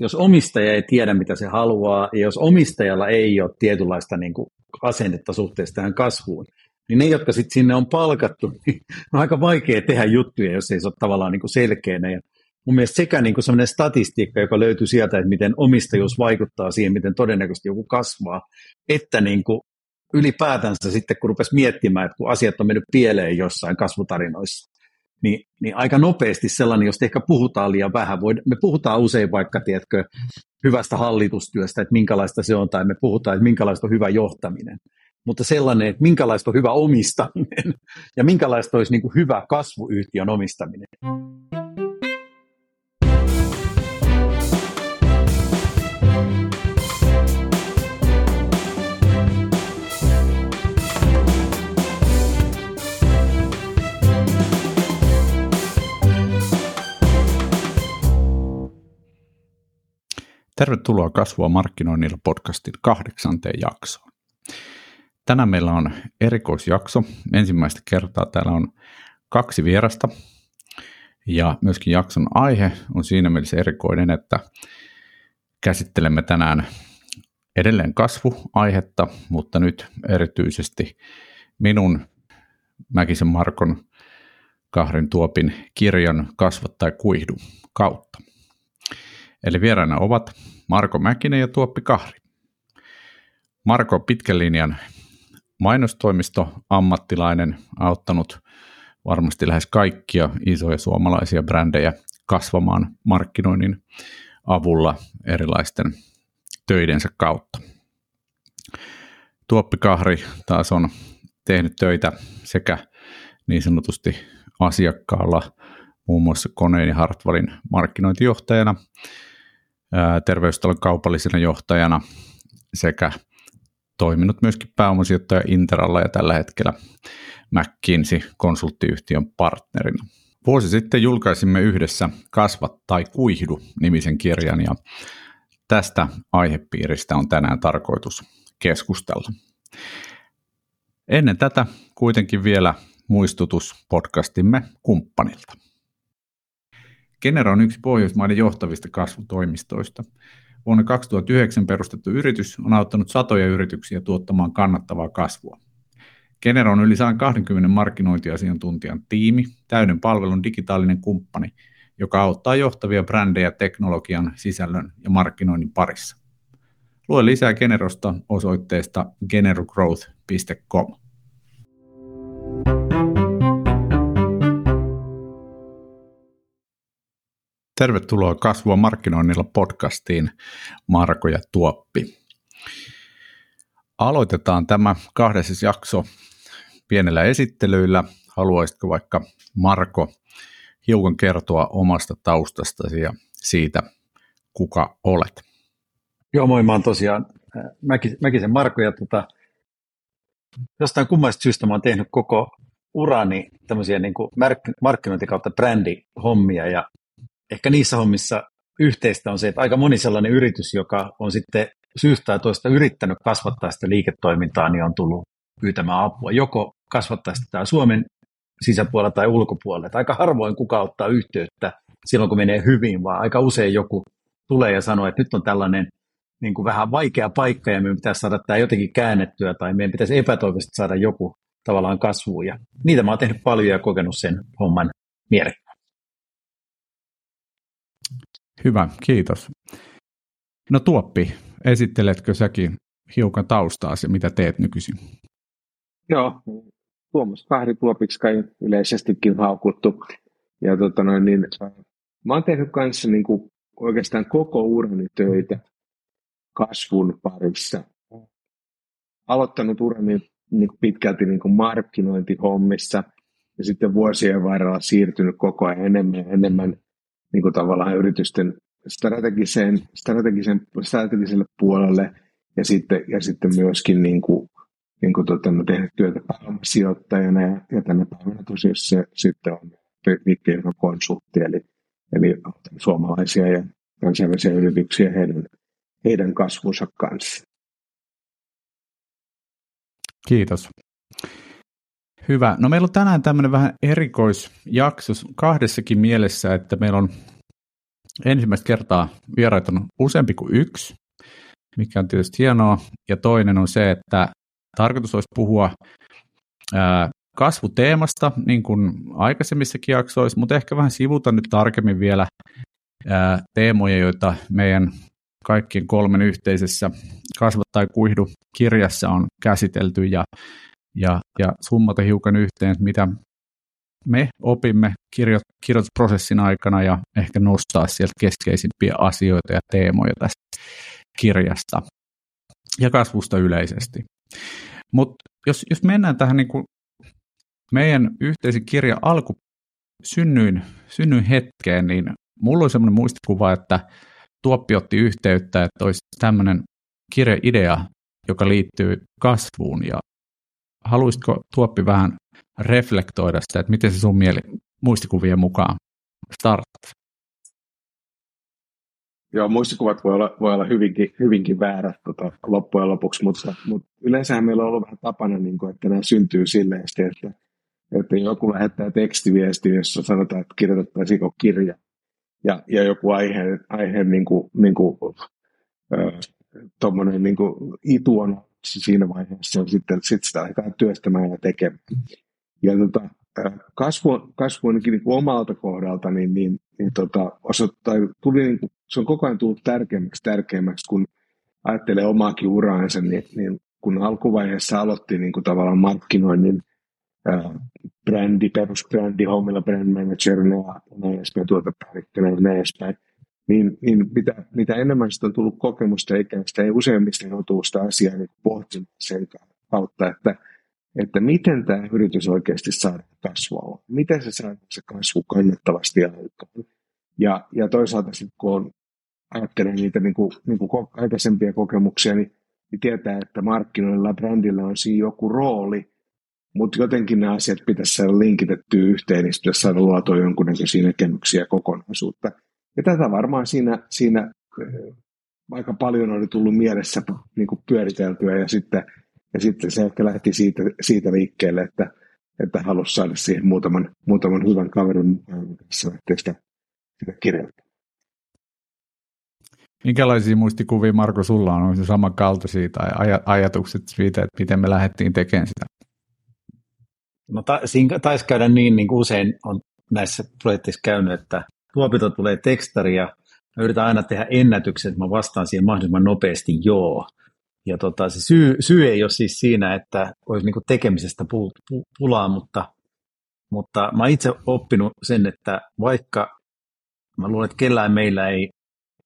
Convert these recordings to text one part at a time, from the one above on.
jos omistaja ei tiedä, mitä se haluaa, ja jos omistajalla ei ole tietynlaista niin kuin asennetta suhteessa tähän kasvuun, niin ne, jotka sitten sinne on palkattu, niin on aika vaikea tehdä juttuja, jos ei se ole tavallaan niin kuin selkeänä. Ja mun mielestä sekä niin sellainen statistiikka, joka löytyy sieltä, että miten omistajuus vaikuttaa siihen, miten todennäköisesti joku kasvaa, että niin kuin ylipäätänsä sitten, kun rupesi miettimään, että kun asiat on mennyt pieleen jossain kasvutarinoissa, niin, niin aika nopeasti sellainen, jos ehkä puhutaan liian vähän. Voi, me puhutaan usein vaikka, tiedätkö, hyvästä hallitustyöstä, että minkälaista se on, tai me puhutaan, että minkälaista on hyvä johtaminen. Mutta sellainen, että minkälaista on hyvä omistaminen ja minkälaista olisi niin kuin hyvä kasvuyhtiön omistaminen. Tervetuloa Kasvua markkinoinnilla podcastin kahdeksanteen jaksoon. Tänään meillä on erikoisjakso. Ensimmäistä kertaa täällä on kaksi vierasta ja myöskin jakson aihe on siinä mielessä erikoinen, että käsittelemme tänään edelleen kasvuaihetta, mutta nyt erityisesti minun Mäkisen Markon kahden tuopin kirjan Kasva tai kuihdu kautta. Eli vieraina ovat Marko Mäkinen ja Tuoppi Kahri. Marko pitkän linjan mainostoimisto, ammattilainen, auttanut varmasti lähes kaikkia isoja suomalaisia brändejä kasvamaan markkinoinnin avulla erilaisten töidensä kautta. Tuoppi Kahri taas on tehnyt töitä sekä niin sanotusti asiakkaalla, muun muassa Koneen ja Hartwallin markkinointijohtajana terveystalon kaupallisena johtajana sekä toiminut myöskin pääomasijoittaja Interalla ja tällä hetkellä McKinsey konsulttiyhtiön partnerina. Vuosi sitten julkaisimme yhdessä Kasva tai kuihdu nimisen kirjan ja tästä aihepiiristä on tänään tarkoitus keskustella. Ennen tätä kuitenkin vielä muistutus podcastimme kumppanilta. Genera on yksi Pohjoismaiden johtavista kasvutoimistoista. Vuonna 2009 perustettu yritys on auttanut satoja yrityksiä tuottamaan kannattavaa kasvua. Genera on yli 120 markkinointiasiantuntijan tiimi, täyden palvelun digitaalinen kumppani, joka auttaa johtavia brändejä teknologian, sisällön ja markkinoinnin parissa. Lue lisää Generosta osoitteesta generogrowth.com. Tervetuloa Kasvua markkinoinnilla podcastiin, Marko ja Tuoppi. Aloitetaan tämä kahdessa jakso pienellä esittelyillä. Haluaisitko vaikka Marko hiukan kertoa omasta taustastasi ja siitä, kuka olet? Joo, moi, mä oon tosiaan äh, Mäkisen Marko ja tota, jostain kummasta syystä mä oon tehnyt koko urani tämmöisiä niin kuin markkinointi kautta brändihommia ja ehkä niissä hommissa yhteistä on se, että aika moni sellainen yritys, joka on sitten syystä tai toista yrittänyt kasvattaa sitä liiketoimintaa, niin on tullut pyytämään apua. Joko kasvattaa sitä Suomen sisäpuolella tai ulkopuolella. Että aika harvoin kuka ottaa yhteyttä silloin, kun menee hyvin, vaan aika usein joku tulee ja sanoo, että nyt on tällainen niin kuin vähän vaikea paikka ja meidän pitäisi saada tämä jotenkin käännettyä tai meidän pitäisi epätoivoisesti saada joku tavallaan kasvuun. Ja niitä mä oon tehnyt paljon ja kokenut sen homman mielekkäästi. Hyvä, kiitos. No Tuoppi, esitteletkö säkin hiukan taustaasi, mitä teet nykyisin? Joo, Tuomas Kahri Tuopiksi kai yleisestikin haukuttu. Ja tota noin, niin, mä oon tehnyt kanssa niin kuin oikeastaan koko urani töitä kasvun parissa. Aloittanut urani niin kuin pitkälti niin kuin markkinointihommissa ja sitten vuosien varrella siirtynyt koko ajan enemmän ja enemmän niin kuin tavallaan yritysten strategiseen, strategisen, strategiselle puolelle ja sitten, ja sitten myöskin niin kuin, niin kuin tota, no, tehnyt työtä pääomasijoittajana ja, ja tänä päivänä tosiaan se sitten on liikkeen konsultti, eli, eli suomalaisia ja kansainvälisiä yrityksiä heidän, heidän kasvunsa kanssa. Kiitos. Hyvä. No meillä on tänään tämmöinen vähän erikoisjakso kahdessakin mielessä, että meillä on ensimmäistä kertaa vieraita on useampi kuin yksi, mikä on tietysti hienoa. Ja toinen on se, että tarkoitus olisi puhua ää, kasvuteemasta, niin kuin aikaisemmissakin jaksoissa, mutta ehkä vähän sivuta nyt tarkemmin vielä ää, teemoja, joita meidän kaikkien kolmen yhteisessä Kasva tai kuihdu kirjassa on käsitelty ja, ja, ja summata hiukan yhteen, mitä me opimme kirjo, kirjoitusprosessin aikana ja ehkä nostaa sieltä keskeisimpiä asioita ja teemoja tästä kirjasta ja kasvusta yleisesti. Mutta jos, jos mennään tähän niin kuin meidän yhteisen kirjan alku synnyin, synnyin hetkeen, niin mulla oli semmoinen muistikuva, että Tuoppi otti yhteyttä, että olisi tämmöinen kirjeidea, joka liittyy kasvuun. Ja haluaisitko Tuoppi vähän reflektoida sitä, että miten se sun mieli muistikuvien mukaan starttaa? Joo, muistikuvat voi olla, voi olla hyvinkin, hyvinkin väärät tota, loppujen lopuksi, mutta, mutta yleensähän meillä on ollut vähän tapana, niin kuin, että nämä syntyy silleen, että, että joku lähettää tekstiviesti, jossa sanotaan, että kirjoitettaisiinko kirja. Ja, ja joku aihe, aihe niin kuin, niin kuin, äh, niin kuin itu on siinä vaiheessa, sitten sit sitä aletaan työstämään ja tekemään. Ja tota, kasvu, kasvu ainakin niin omalta kohdalta, niin, niin, niin tota, osoittaa, tuli niin kuin, se on koko ajan tullut tärkeämmäksi tärkeämmäksi, kun ajattelee omaakin uraansa, niin, niin kun alkuvaiheessa aloitti niin kuin tavallaan markkinoinnin ää, brändi, perusbrändi, hommilla brand managerina ja näin edespäin, tuotepäällikkönä ja näin edespäin, niin, niin mitä, mitä enemmän sitä on tullut kokemusta ikäistä, ei useimmista joutuu sitä asiaa niin pohtimaan sen kautta, että että miten tämä yritys oikeasti saadaan kasvaa, miten se saadaan se kasvu kannattavasti aikaan. Ja, ja toisaalta sitten kun on, ajattelee niitä niin kuin, niin kuin aikaisempia kokemuksia, niin, niin tietää, että markkinoilla brändillä on siinä joku rooli, mutta jotenkin nämä asiat pitäisi saada linkitettyä yhteen, niin pitäisi saada luotua jonkunnäköisiä näkemyksiä ja kokonaisuutta. Ja tätä varmaan siinä, siinä äh, aika paljon oli tullut mielessä niin kuin pyöriteltyä ja sitten ja sitten se ehkä lähti siitä, siitä liikkeelle, että, että halusi saada siihen muutaman, muutaman hyvän kaverin tässä lähteä sitä, sitä kirjoittaa. Minkälaisia muistikuvia, Marko, sulla on? Onko se samankaltaisia tai aj- ajatukset siitä, että miten me lähdettiin tekemään sitä? No ta- siinä taisi käydä niin, niin kuin usein on näissä projekteissa käynyt, että tuopito tulee tekstari ja mä yritän aina tehdä ennätykset, että mä vastaan siihen mahdollisimman nopeasti joo. Ja tota, se syy, syy ei ole siis siinä, että olisi niin tekemisestä pulaa, mutta, mutta mä itse oppinut sen, että vaikka mä luulen, että kellään meillä ei,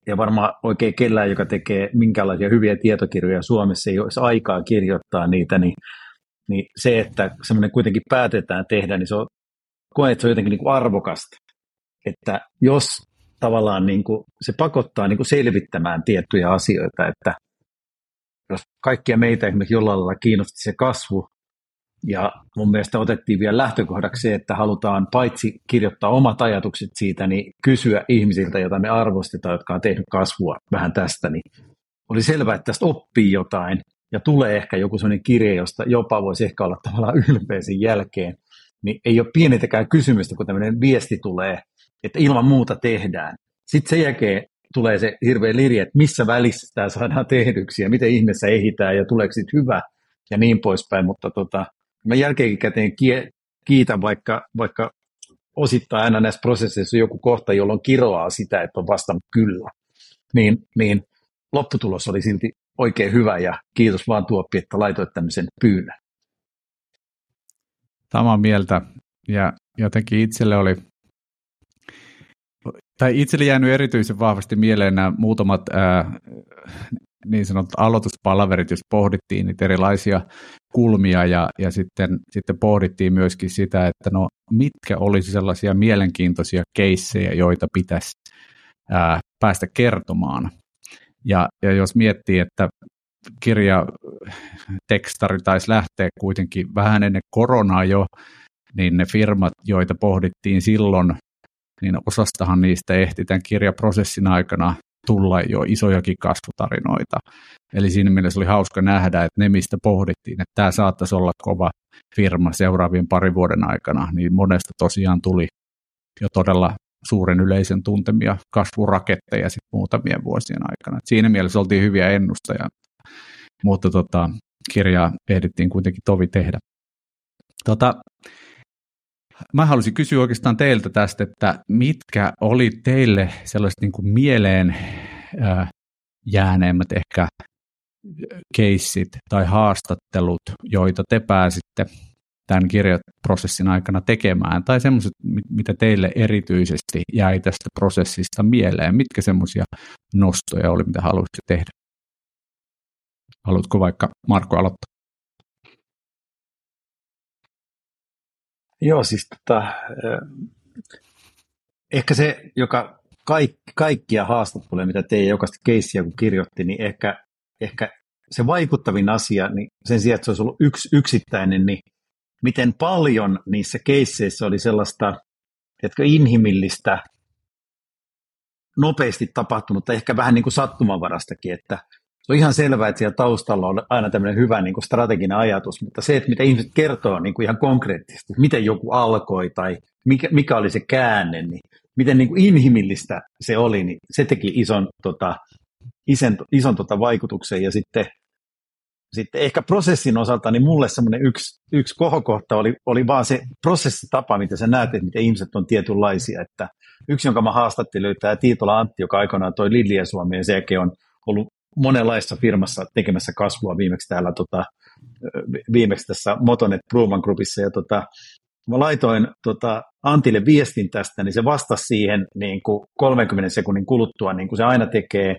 ja varmaan oikein kellään, joka tekee minkälaisia hyviä tietokirjoja Suomessa, ei olisi aikaa kirjoittaa niitä, niin, niin se, että semmoinen kuitenkin päätetään tehdä, niin se on, koen, että se on jotenkin niin arvokasta. Että jos tavallaan niin kuin, se pakottaa niin kuin selvittämään tiettyjä asioita, että jos kaikkia meitä esimerkiksi jollain lailla kiinnosti se kasvu, ja mun mielestä otettiin vielä lähtökohdaksi se, että halutaan paitsi kirjoittaa omat ajatukset siitä, niin kysyä ihmisiltä, joita me arvostetaan, jotka on tehnyt kasvua vähän tästä, niin oli selvää, että tästä oppii jotain, ja tulee ehkä joku sellainen kirje, josta jopa voisi ehkä olla tavallaan ylpeä sen jälkeen, niin ei ole pienintäkään kysymystä, kun tämmöinen viesti tulee, että ilman muuta tehdään. Sitten sen jälkeen tulee se hirveä liri, että missä välissä tämä saadaan tehdyksi ja miten ihmeessä ehitään ja tuleeko sitten hyvä ja niin poispäin, mutta tota, mä jälkeenkäteen kiitän, vaikka, vaikka osittain aina näissä prosesseissa on joku kohta, jolloin kiroaa sitä, että on vastannut kyllä, niin, niin lopputulos oli silti oikein hyvä ja kiitos vaan Tuoppi, että laitoit tämmöisen pyynnön. Samaa mieltä ja jotenkin itselle oli tai itselle jäänyt erityisen vahvasti mieleen nämä muutamat ää, niin sanotut aloituspalaverit, jos pohdittiin niitä erilaisia kulmia ja, ja sitten, sitten pohdittiin myöskin sitä, että no mitkä olisi sellaisia mielenkiintoisia keissejä, joita pitäisi ää, päästä kertomaan. Ja, ja jos miettii, että kirja tekstari taisi lähteä kuitenkin vähän ennen koronaa jo, niin ne firmat, joita pohdittiin silloin, niin osastahan niistä ehti tämän kirjaprosessin aikana tulla jo isojakin kasvutarinoita. Eli siinä mielessä oli hauska nähdä, että ne, mistä pohdittiin, että tämä saattaisi olla kova firma seuraavien parin vuoden aikana, niin monesta tosiaan tuli jo todella suuren yleisön tuntemia kasvuraketteja sit muutamien vuosien aikana. Et siinä mielessä oltiin hyviä ennustajia, mutta tota, kirjaa ehdittiin kuitenkin tovi tehdä. Tota, mä haluaisin kysyä oikeastaan teiltä tästä, että mitkä oli teille sellaiset niin kuin mieleen jääneemmät ehkä keissit tai haastattelut, joita te pääsitte tämän kirjaprosessin aikana tekemään, tai semmoiset, mitä teille erityisesti jäi tästä prosessista mieleen, mitkä semmoisia nostoja oli, mitä haluaisitte tehdä? Haluatko vaikka Marko aloittaa? Joo, siis tota, ehkä se, joka kaik, kaikkia haastatteluja, mitä tein jokaista keissiä kun kirjoitti, niin ehkä, ehkä se vaikuttavin asia, niin sen sijaan, että se olisi ollut yksi, yksittäinen, niin miten paljon niissä keisseissä oli sellaista tiedätkö, inhimillistä, nopeasti tapahtunutta, ehkä vähän niin kuin sattumanvarastakin, että se on ihan selvää, että siellä taustalla on aina tämmöinen hyvä niin kuin strateginen ajatus, mutta se, että mitä ihmiset kertoo niin kuin ihan konkreettisesti, miten joku alkoi tai mikä, mikä oli se käänne, niin miten niin kuin inhimillistä se oli, niin se teki ison, tota, ison, ison tota vaikutuksen. Ja sitten, sitten ehkä prosessin osalta, niin mulle semmoinen yksi, yksi kohokohta oli, oli vaan se prosessitapa, mitä sä näet, että miten ihmiset on tietynlaisia. Että yksi, jonka mä haastattelin, tämä Tiitola Antti, joka aikoinaan toi Lilliä Suomeen, ja sen on ollut monenlaista firmassa tekemässä kasvua viimeksi täällä tota, viimeksi tässä Motonet Bruman Groupissa ja tota, mä laitoin tota, Antille viestin tästä, niin se vastasi siihen niin kuin 30 sekunnin kuluttua, niin kuin se aina tekee.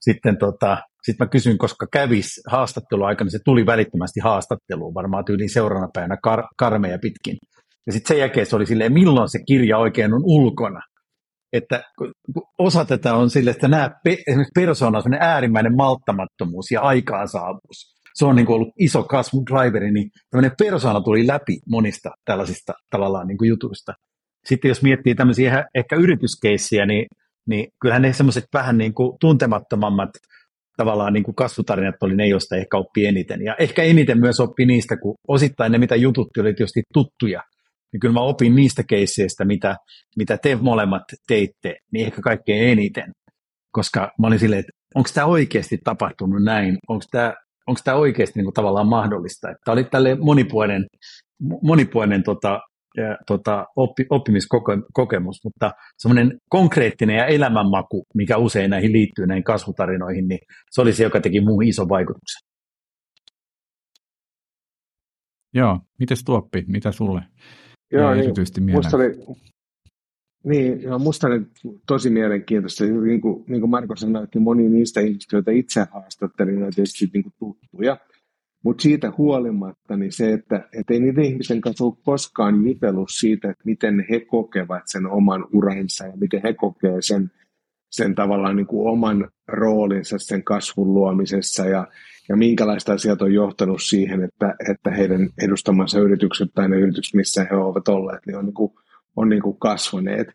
Sitten tota, sit mä kysyin, koska kävis haastatteluaikana, se tuli välittömästi haastatteluun, varmaan tyyliin seuraavana päivänä kar- karmeja pitkin. Ja sitten sen jälkeen se oli silleen, milloin se kirja oikein on ulkona että osa tätä on sille, että nämä esimerkiksi persona on äärimmäinen malttamattomuus ja aikaansaavuus. Se on niin kuin ollut iso kasvudriveri, niin tämmöinen persona tuli läpi monista tällaisista tavallaan niin kuin jutuista. Sitten jos miettii tämmöisiä ehkä yrityskeissiä, niin, niin kyllähän ne semmoiset vähän niin kuin tuntemattomammat tavallaan niin kuin kasvutarinat oli ne, joista ehkä oppi eniten. Ja ehkä eniten myös oppi niistä, kun osittain ne, mitä jututti, oli tietysti tuttuja niin kyllä mä opin niistä keisseistä, mitä, mitä te molemmat teitte, niin ehkä kaikkein eniten. Koska mä olin silleen, että onko tämä oikeasti tapahtunut näin, onko tämä, onko tämä oikeasti niin kuin tavallaan mahdollista. Tämä oli tälle monipuolinen, monipuolinen tota, ja, tota, oppi, oppimiskokemus, mutta semmoinen konkreettinen ja elämänmaku, mikä usein näihin liittyy näihin kasvutarinoihin, niin se oli se, joka teki muuhun ison vaikutuksen. Joo, mites Tuoppi, mitä sulle? Joo, niin, musta oli, niin, joo, musta oli tosi mielenkiintoista. Niin kuin, niin kuin Marko sanoi, että moni niistä ihmisistä, joita itse haastattelin, on tietysti niin kuin tuttuja. Mutta siitä huolimatta, niin se, että, että ei niiden ihmisen kanssa ole koskaan jutellut siitä, että miten he kokevat sen oman uransa ja miten he kokee sen, sen tavallaan niin kuin oman roolinsa sen kasvun luomisessa ja, ja minkälaista asiat on johtanut siihen, että, että heidän edustamansa yritykset tai ne yritykset, missä he ovat olleet, niin on, niin kuin, on niin kuin kasvaneet.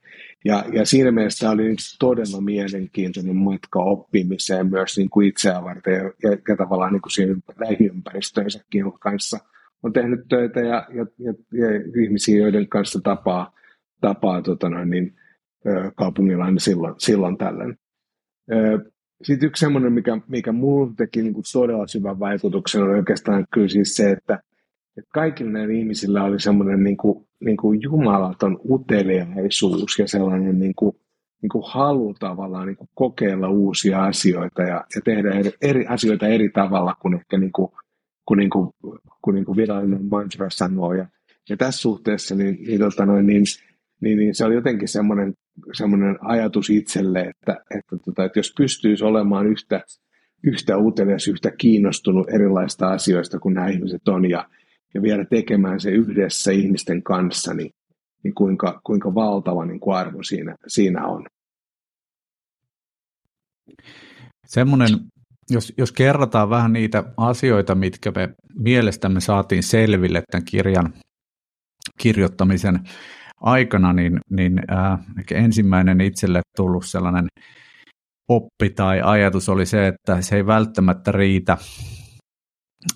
Ja, ja siinä mielessä tämä oli todella mielenkiintoinen matka oppimiseen myös niin kuin itseään varten ja, ja, ja tavallaan niin kuin lähiympäristöönsäkin kanssa on tehnyt töitä ja, ja, ja, ja ihmisiä, joiden kanssa tapaa, tapaa tota noin, niin, kaupungilla aina silloin, silloin tällöin. Sitten yksi semmoinen, mikä, mikä mulle teki niin kuin todella syvän vaikutuksen, on oikeastaan kyllä siis se, että, että kaikilla näillä ihmisillä oli semmoinen niin kuin, niin kuin jumalaton uteliaisuus ja sellainen niin kuin, niin kuin halu tavallaan niin kuin kokeilla uusia asioita ja, ja tehdä eri, eri asioita eri tavalla kuin ehkä niin kuin, kuin, niin kuin, kuin, niin kuin virallinen mantra sanoo. Ja, ja tässä suhteessa niin, niin, tota noin, niin, niin, niin se oli jotenkin semmoinen semmoinen ajatus itselle, että, että, tota, että jos pystyisi olemaan yhtä, yhtä utelias, yhtä kiinnostunut erilaista asioista kuin nämä ihmiset on ja, ja vielä tekemään se yhdessä ihmisten kanssa, niin, niin kuinka, kuinka valtava niin kuin arvo siinä, siinä on. Semmoinen, jos, jos kerrataan vähän niitä asioita, mitkä me mielestämme saatiin selville tämän kirjan kirjoittamisen aikana, niin, niin äh, ensimmäinen itselle tullut sellainen oppi tai ajatus oli se, että se ei välttämättä riitä,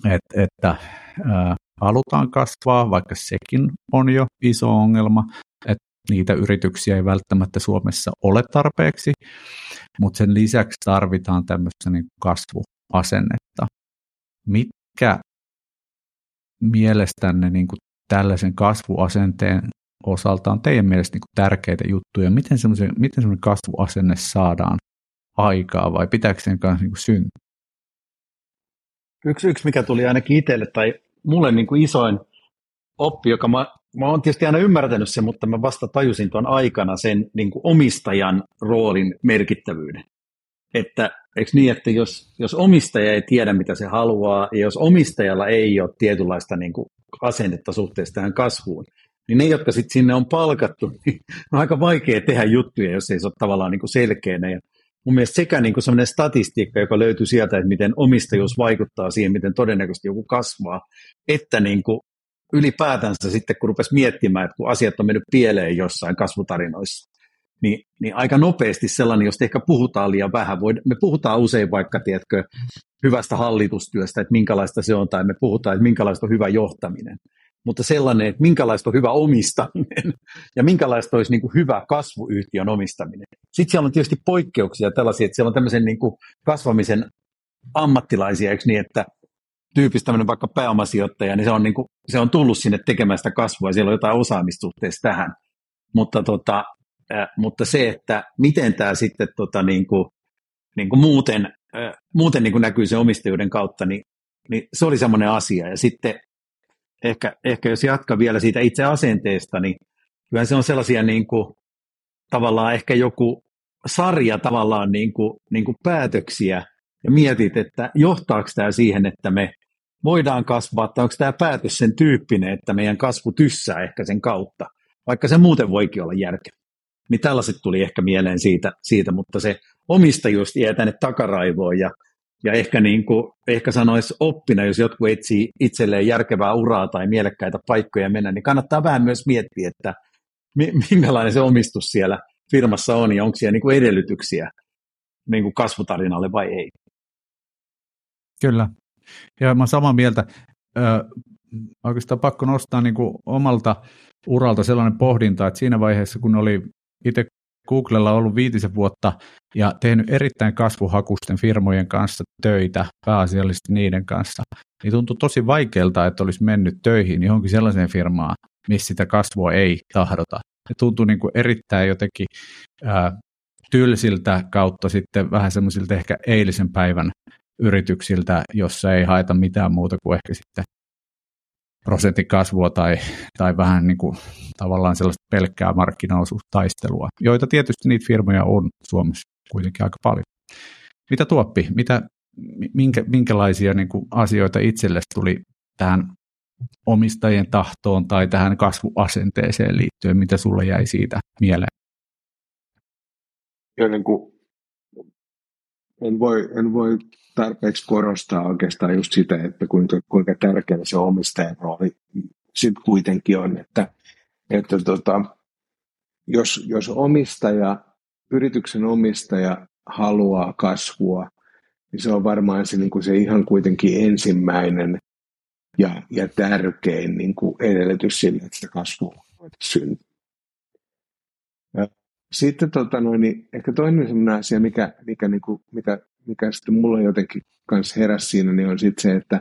että, että äh, halutaan kasvaa, vaikka sekin on jo iso ongelma, että niitä yrityksiä ei välttämättä Suomessa ole tarpeeksi, mutta sen lisäksi tarvitaan tämmöistä niin kasvuasennetta. Mitkä mielestänne niin kuin tällaisen kasvuasenteen osalta on teidän mielestä niin tärkeitä juttuja? Miten semmoinen, miten kasvuasenne saadaan aikaa vai pitääkö sen kanssa niin syntyä? Yksi, yksi, mikä tuli ainakin itselle tai mulle niin kuin isoin oppi, joka mä, mä oon tietysti aina ymmärtänyt sen, mutta mä vasta tajusin tuon aikana sen niin kuin omistajan roolin merkittävyyden. Että eikö niin, että jos, jos omistaja ei tiedä, mitä se haluaa, ja jos omistajalla ei ole tietynlaista niin kuin asennetta suhteessa tähän kasvuun, niin ne, jotka sitten sinne on palkattu, niin on aika vaikea tehdä juttuja, jos ei se ole tavallaan niin kuin selkeänä. Ja mun mielestä sekä niin sellainen statistiikka, joka löytyy sieltä, että miten omistajuus vaikuttaa siihen, miten todennäköisesti joku kasvaa, että niin kuin ylipäätänsä sitten, kun rupesi miettimään, että kun asiat on mennyt pieleen jossain kasvutarinoissa, niin, niin aika nopeasti sellainen, jos ehkä puhutaan liian vähän, voi, me puhutaan usein vaikka, tiedätkö, hyvästä hallitustyöstä, että minkälaista se on, tai me puhutaan, että minkälaista on hyvä johtaminen, mutta sellainen, että minkälaista on hyvä omistaminen ja minkälaista olisi niin kuin hyvä kasvuyhtiön omistaminen. Sitten siellä on tietysti poikkeuksia tällaisia, että siellä on tämmöisen niin kuin kasvamisen ammattilaisia, eikö niin, että tyypistä tämmöinen vaikka pääomasijoittaja, niin se on, niin kuin, se on tullut sinne tekemään sitä kasvua ja siellä on jotain osaamistuhteessa tähän. Mutta, tota, äh, mutta se, että miten tämä sitten tota, niin kuin, niin kuin muuten, äh, muuten niin kuin näkyy se omistajuuden kautta, niin, niin se oli semmoinen asia. Ja sitten ehkä, ehkä jos jatkaa vielä siitä itse asenteesta, niin kyllä se on sellaisia niin kuin, tavallaan ehkä joku sarja tavallaan niin kuin, niin kuin päätöksiä, ja mietit, että johtaako tämä siihen, että me voidaan kasvaa, tai onko tämä päätös sen tyyppinen, että meidän kasvu tyssää ehkä sen kautta, vaikka se muuten voikin olla järkevä. Niin tällaiset tuli ehkä mieleen siitä, siitä mutta se omistajuus jää tänne takaraivoon ja, ja ehkä, niin kuin, ehkä sanoisi oppina, jos jotkut etsii itselleen järkevää uraa tai mielekkäitä paikkoja mennä, niin kannattaa vähän myös miettiä, että minkälainen se omistus siellä firmassa on ja onko siellä niin kuin edellytyksiä niin kuin kasvutarinalle vai ei. Kyllä. Ja mä samaa mieltä. Ö, oikeastaan pakko nostaa niin kuin omalta uralta sellainen pohdinta, että siinä vaiheessa, kun oli itse Googlella ollut viitisen vuotta ja tehnyt erittäin kasvuhakusten firmojen kanssa töitä, pääasiallisesti niiden kanssa, niin tuntui tosi vaikealta, että olisi mennyt töihin johonkin sellaiseen firmaan, missä sitä kasvua ei tahdota. Se tuntui niin kuin erittäin jotenkin ää, tylsiltä kautta sitten vähän semmoisilta ehkä eilisen päivän yrityksiltä, jossa ei haeta mitään muuta kuin ehkä sitten prosentin kasvua tai, tai vähän niin kuin tavallaan sellaista pelkkää markkinaosuustaistelua, joita tietysti niitä firmoja on Suomessa kuitenkin aika paljon. Mitä Tuoppi, mitä, minkä, minkälaisia niin kuin asioita itselle tuli tähän omistajien tahtoon tai tähän kasvuasenteeseen liittyen, mitä sulla jäi siitä mieleen? Ja niin kuin en voi, en voi tarpeeksi korostaa oikeastaan just sitä, että kuinka, kuinka tärkeä se omistajan rooli sitten kuitenkin on, että, että tota, jos, jos omistaja, yrityksen omistaja haluaa kasvua, niin se on varmaan se, niin kuin se ihan kuitenkin ensimmäinen ja, ja tärkein niin kuin edellytys sille, että sitä kasvua syntyy. Sitten tota noin, niin ehkä toinen sellainen asia, mikä, mikä, niin kuin, mikä, mikä sitten mulla jotenkin kanssa heräsi siinä, niin on sitten se, että,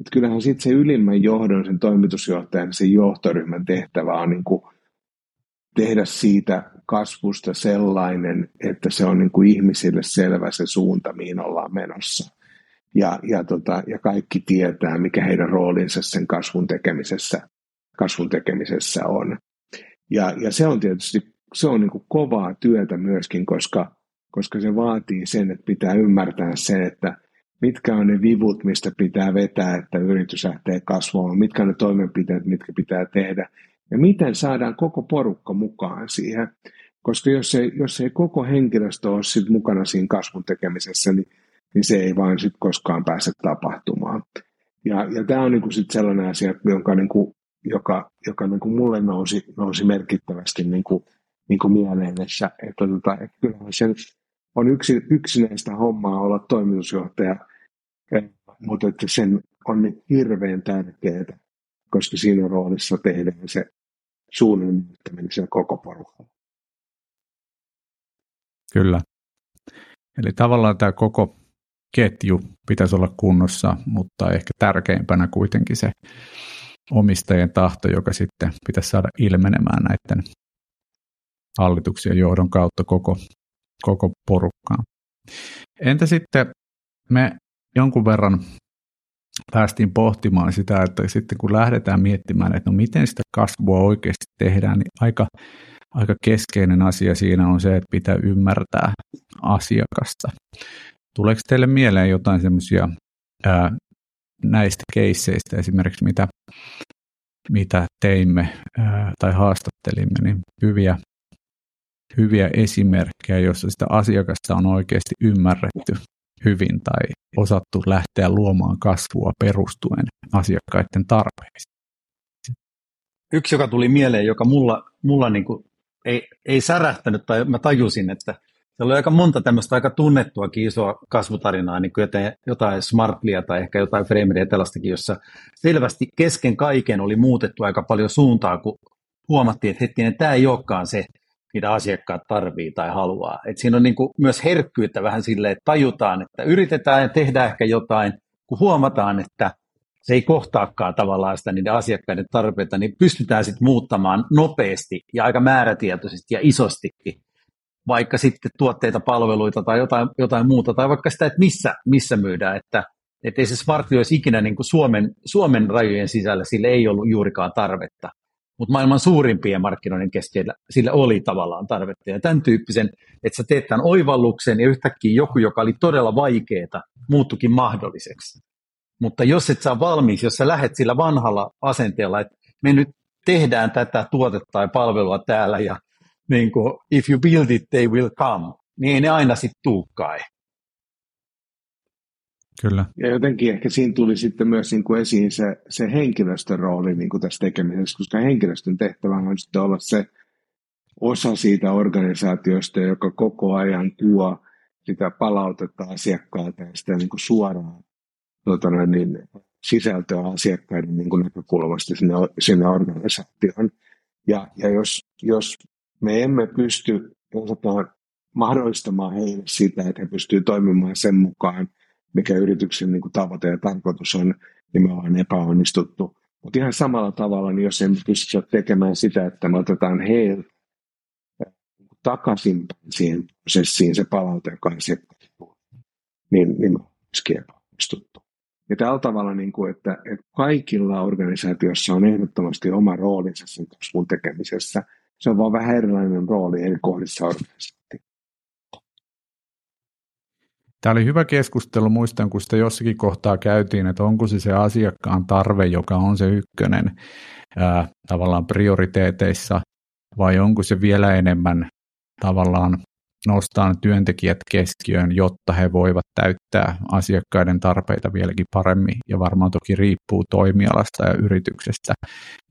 että kyllähän sitten se ylimmän johdon, sen toimitusjohtajan, sen johtoryhmän tehtävä on niin kuin tehdä siitä kasvusta sellainen, että se on niin kuin ihmisille selvä se suunta, mihin ollaan menossa. Ja, ja, tota, ja kaikki tietää, mikä heidän roolinsa sen kasvun tekemisessä, kasvun tekemisessä on. Ja, ja se on tietysti se on niin kuin kovaa työtä myöskin, koska, koska se vaatii sen, että pitää ymmärtää se, että mitkä on ne vivut, mistä pitää vetää, että yritys lähtee kasvamaan, mitkä on ne toimenpiteet, mitkä pitää tehdä, ja miten saadaan koko porukka mukaan siihen. Koska jos ei, jos ei koko henkilöstö ole sit mukana siinä kasvun tekemisessä, niin, niin se ei vaan sit koskaan pääse tapahtumaan. Ja, ja tämä on niinku sit sellainen asia, jonka, niinku, joka, joka niinku mulle nousi, nousi merkittävästi niinku niin kuin mieleen, että, että, tota, kyllähän se on yksi, yksinäistä hommaa olla toimitusjohtaja, eh, mutta että sen on hirveän tärkeää, koska siinä roolissa tehdään se suunnan näyttäminen siellä koko porukalla. Kyllä. Eli tavallaan tämä koko ketju pitäisi olla kunnossa, mutta ehkä tärkeimpänä kuitenkin se omistajien tahto, joka sitten pitäisi saada ilmenemään näiden hallituksen johdon kautta koko, koko porukkaan. Entä sitten me jonkun verran päästiin pohtimaan sitä, että sitten kun lähdetään miettimään, että no miten sitä kasvua oikeasti tehdään, niin aika, aika keskeinen asia siinä on se, että pitää ymmärtää asiakasta. Tuleeko teille mieleen jotain semmoisia näistä keisseistä esimerkiksi, mitä, mitä teimme ää, tai haastattelimme, niin hyviä, hyviä esimerkkejä, joissa sitä asiakasta on oikeasti ymmärretty hyvin tai osattu lähteä luomaan kasvua perustuen asiakkaiden tarpeisiin. Yksi, joka tuli mieleen, joka mulla, mulla niin kuin ei, ei särähtänyt, tai mä tajusin, että siellä oli aika monta tämmöistä aika tunnettuakin isoa kasvutarinaa, niin kuin jotain, Smartlia tai ehkä jotain Frameria tällaistakin, jossa selvästi kesken kaiken oli muutettu aika paljon suuntaa, kun huomattiin, että hetkinen, tämä ei olekaan se, mitä asiakkaat tarvii tai haluaa. Et siinä on niin kuin myös herkkyyttä vähän silleen, että tajutaan, että yritetään ja tehdään ehkä jotain, kun huomataan, että se ei kohtaakaan tavallaan sitä niiden asiakkaiden tarpeita, niin pystytään sitten muuttamaan nopeasti ja aika määrätietoisesti ja isostikin vaikka sitten tuotteita, palveluita tai jotain, jotain muuta, tai vaikka sitä, että missä, missä myydään, että että ei se Smartly olisi ikinä niin kuin Suomen, Suomen rajojen sisällä, sille ei ollut juurikaan tarvetta. Mutta maailman suurimpien markkinoiden keskellä sillä oli tavallaan tarvetta. Ja tämän tyyppisen, että sä teet tämän oivalluksen ja yhtäkkiä joku, joka oli todella vaikeaa, muuttukin mahdolliseksi. Mutta jos et saa valmiiksi, jos sä lähet sillä vanhalla asenteella, että me nyt tehdään tätä tuotetta tai palvelua täällä ja niin kuin, if you build it, they will come, niin ei ne aina sitten tuukkaan. Kyllä. Ja jotenkin ehkä siinä tuli sitten myös niin kuin esiin se, se henkilöstön rooli niin kuin tässä tekemisessä, koska henkilöstön tehtävä on sitten olla se osa siitä organisaatiosta, joka koko ajan tuo sitä palautetta asiakkaalta ja sitä niin kuin suoraan tuota niin, sisältöä asiakkaiden niin kuin näkökulmasta sinne, sinne organisaatioon. Ja, ja jos, jos me emme pysty mahdollistamaan heille sitä, että he pystyvät toimimaan sen mukaan, mikä yrityksen niin kuin tavoite ja tarkoitus on, niin me ollaan epäonnistuttu. Mutta ihan samalla tavalla, niin jos emme pysty tekemään sitä, että me otetaan heiltä takaisin siihen prosessiin se palaute, joka on niin, niin me ollaan epäonnistuttu. Ja tällä tavalla, niin kuin, että, että kaikilla organisaatiossa on ehdottomasti oma roolinsa sen kasvun tekemisessä – se on vaan vähän erilainen rooli eri kohdissa organisaatiossa. Tämä oli hyvä keskustelu, muistan kun sitä jossakin kohtaa käytiin, että onko se se asiakkaan tarve, joka on se ykkönen ää, tavallaan prioriteeteissa, vai onko se vielä enemmän tavallaan nostaa työntekijät keskiöön, jotta he voivat täyttää asiakkaiden tarpeita vieläkin paremmin. Ja varmaan toki riippuu toimialasta ja yrityksestä,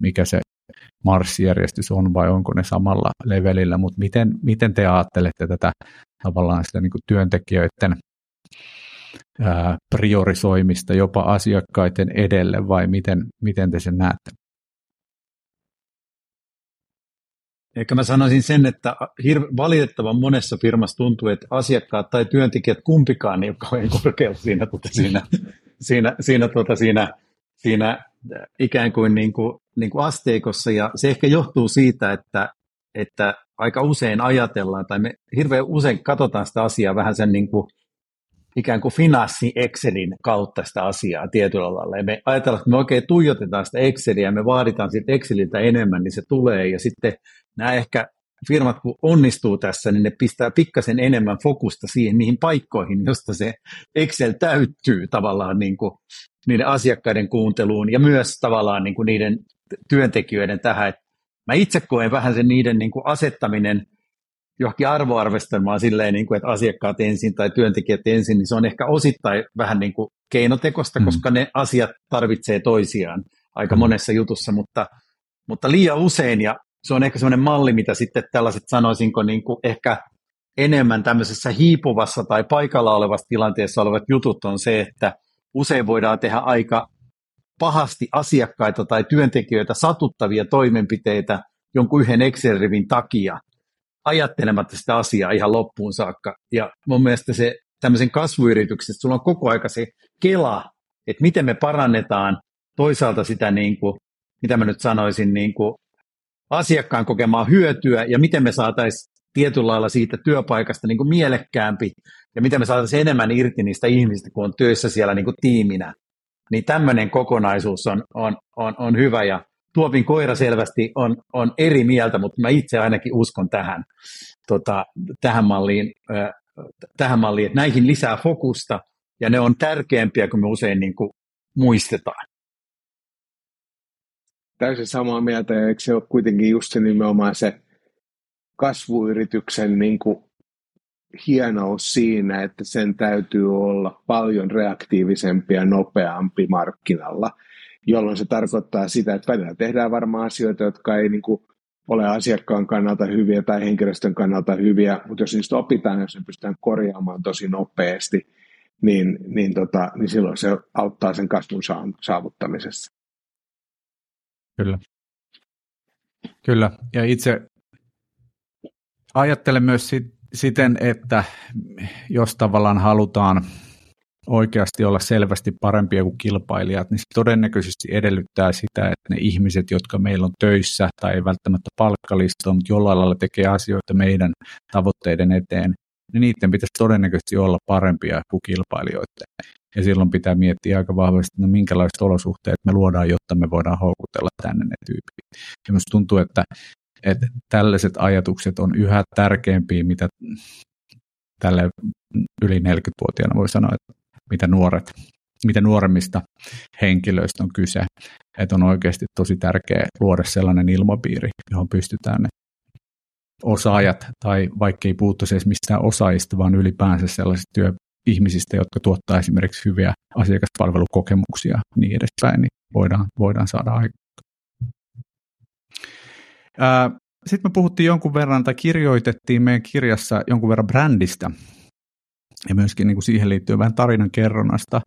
mikä se marssijärjestys on vai onko ne samalla levelillä, mutta miten, miten te ajattelette tätä tavallaan sitä niin työntekijöiden priorisoimista jopa asiakkaiden edelle vai miten, miten te sen näette? Ehkä mä sanoisin sen, että hir- valitettavan monessa firmassa tuntuu, että asiakkaat tai työntekijät kumpikaan ei ole kauhean korkealla siinä, tuota, siinä, siinä, siinä, tuota, siinä, siinä ikään kuin, niin kuin, niin kuin asteikossa. Ja se ehkä johtuu siitä, että, että aika usein ajatellaan, tai me hirveän usein katsotaan sitä asiaa vähän sen niin kuin, ikään kuin finanssi-Excelin kautta sitä asiaa tietyllä lailla. Ja me ajatellaan, että me oikein tuijotetaan sitä Exceliä ja me vaaditaan siitä Exceliltä enemmän, niin se tulee. Ja sitten nämä ehkä firmat, kun onnistuu tässä, niin ne pistää pikkasen enemmän fokusta siihen niihin paikkoihin, josta se Excel täyttyy tavallaan niin kuin niiden asiakkaiden kuunteluun ja myös tavallaan niin kuin niiden työntekijöiden tähän. Mä itse koen vähän sen niiden niin kuin asettaminen johonkin arvoarvestelmaan silleen, niin kuin, että asiakkaat ensin tai työntekijät ensin, niin se on ehkä osittain vähän niin kuin keinotekosta, mm. koska ne asiat tarvitsee toisiaan aika mm. monessa jutussa, mutta, mutta liian usein, ja se on ehkä sellainen malli, mitä sitten tällaiset sanoisinko niin kuin ehkä enemmän tämmöisessä hiipuvassa tai paikalla olevassa tilanteessa olevat jutut on se, että usein voidaan tehdä aika pahasti asiakkaita tai työntekijöitä satuttavia toimenpiteitä jonkun yhden Excel-rivin takia ajattelematta sitä asiaa ihan loppuun saakka. Ja mun mielestä se tämmöisen kasvuyrityksen, sulla on koko aika se kela, että miten me parannetaan toisaalta sitä, niin kuin, mitä mä nyt sanoisin, niin kuin asiakkaan kokemaa hyötyä ja miten me saataisiin tietyllä lailla siitä työpaikasta niin kuin mielekkäämpi ja miten me saataisiin enemmän irti niistä ihmisistä, kun on töissä siellä niin kuin tiiminä. Niin tämmöinen kokonaisuus on, on, on, on hyvä ja Tuopin koira selvästi on, on eri mieltä, mutta mä itse ainakin uskon tähän, tota, tähän, malliin, äh, tähän malliin, että näihin lisää fokusta ja ne on tärkeämpiä kuin me usein niin kuin muistetaan. Täysin samaa mieltä ja eikö se ole kuitenkin just se nimenomaan se kasvuyrityksen niin kuin hienous siinä, että sen täytyy olla paljon reaktiivisempi ja nopeampi markkinalla, jolloin se tarkoittaa sitä, että välillä tehdään varmaan asioita, jotka ei niin kuin ole asiakkaan kannalta hyviä tai henkilöstön kannalta hyviä, mutta jos niistä opitaan, jos ne pystytään korjaamaan tosi nopeasti, niin, niin, tota, niin silloin se auttaa sen kasvun saavuttamisessa. Kyllä. Kyllä, ja itse ajattelen myös sit, siten, että jos tavallaan halutaan oikeasti olla selvästi parempia kuin kilpailijat, niin se todennäköisesti edellyttää sitä, että ne ihmiset, jotka meillä on töissä tai ei välttämättä palkkalistoa, mutta jollain lailla tekee asioita meidän tavoitteiden eteen, niin niiden pitäisi todennäköisesti olla parempia kuin kilpailijoiden. Ja silloin pitää miettiä aika vahvasti, no minkälaiset olosuhteet me luodaan, jotta me voidaan houkutella tänne ne tyypit. Ja minusta tuntuu, että että tällaiset ajatukset on yhä tärkeämpiä, mitä tälle yli 40-vuotiaana voi sanoa, että mitä nuoret, mitä nuoremmista henkilöistä on kyse. Että on oikeasti tosi tärkeää luoda sellainen ilmapiiri, johon pystytään ne osaajat, tai vaikka ei puuttuisi edes mistään osaajista, vaan ylipäänsä sellaisista työihmisistä, jotka tuottaa esimerkiksi hyviä asiakaspalvelukokemuksia niin edespäin, niin voidaan, voidaan saada aikaan. Sitten me puhuttiin jonkun verran, tai kirjoitettiin meidän kirjassa jonkun verran brändistä ja myöskin niin kuin siihen liittyy vähän tarinan kerronnasta.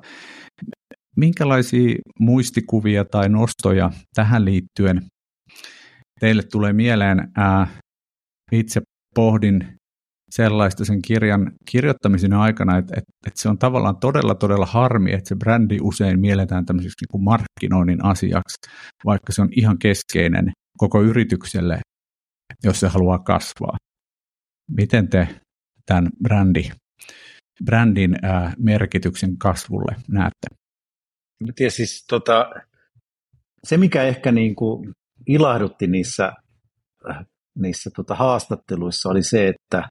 Minkälaisia muistikuvia tai nostoja tähän liittyen teille tulee mieleen? Ää, itse pohdin sellaista sen kirjan kirjoittamisen aikana, että, että, että se on tavallaan todella, todella harmi, että se brändi usein mielletään tämmöiseksi niin kuin markkinoinnin asiaksi, vaikka se on ihan keskeinen koko yritykselle, jos se haluaa kasvaa. Miten te tämän brändi, brändin merkityksen kasvulle näette? Tiedän, siis, tota, se, mikä ehkä niin kuin ilahdutti niissä, niissä tota, haastatteluissa, oli se, että,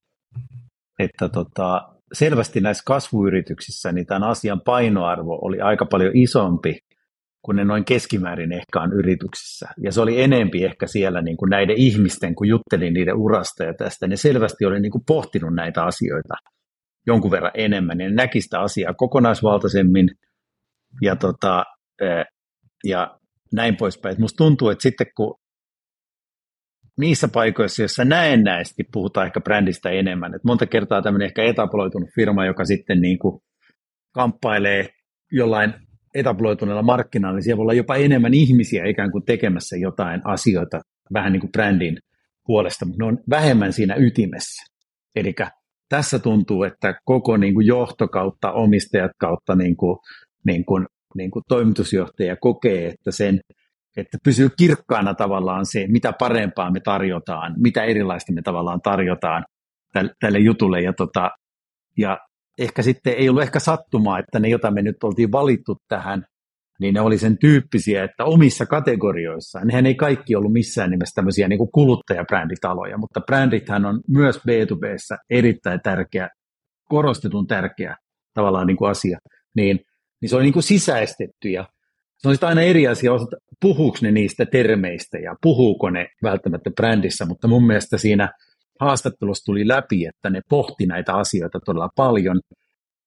että tota, selvästi näissä kasvuyrityksissä niin tämän asian painoarvo oli aika paljon isompi kuin ne noin keskimäärin ehkä on yrityksissä. Ja se oli enempi ehkä siellä niin kuin näiden ihmisten, kun juttelin niiden urasta ja tästä, ne selvästi oli niin kuin pohtinut näitä asioita jonkun verran enemmän, ja ne näki sitä asiaa kokonaisvaltaisemmin ja, tota, ja näin poispäin. Musta tuntuu, että sitten kun niissä paikoissa, joissa näennäisesti puhutaan ehkä brändistä enemmän, että monta kertaa tämmöinen ehkä etabloitunut firma, joka sitten niin kuin kamppailee jollain etabloituneella markkinalla, niin siellä voi olla jopa enemmän ihmisiä ikään kuin tekemässä jotain asioita vähän niin kuin brändin puolesta, mutta ne on vähemmän siinä ytimessä. Eli tässä tuntuu, että koko niin kuin johto kautta, omistajat kautta niin kuin, niin kuin, niin kuin toimitusjohtaja kokee, että sen että pysyy kirkkaana tavallaan se, mitä parempaa me tarjotaan, mitä erilaista me tavallaan tarjotaan tälle jutulle. Ja, tota, ja ehkä sitten ei ollut ehkä sattumaa, että ne, joita me nyt oltiin valittu tähän, niin ne oli sen tyyppisiä, että omissa kategorioissaan, nehän ei kaikki ollut missään nimessä tämmöisiä niin kuin kuluttajabränditaloja, mutta brändithän on myös B2Bssä erittäin tärkeä, korostetun tärkeä tavallaan niin kuin asia, niin, niin se on niin kuin sisäistetty ja se on sitten aina eri asia, puhuuko ne niistä termeistä ja puhuuko ne välttämättä brändissä, mutta mun mielestä siinä haastattelussa tuli läpi, että ne pohti näitä asioita todella paljon.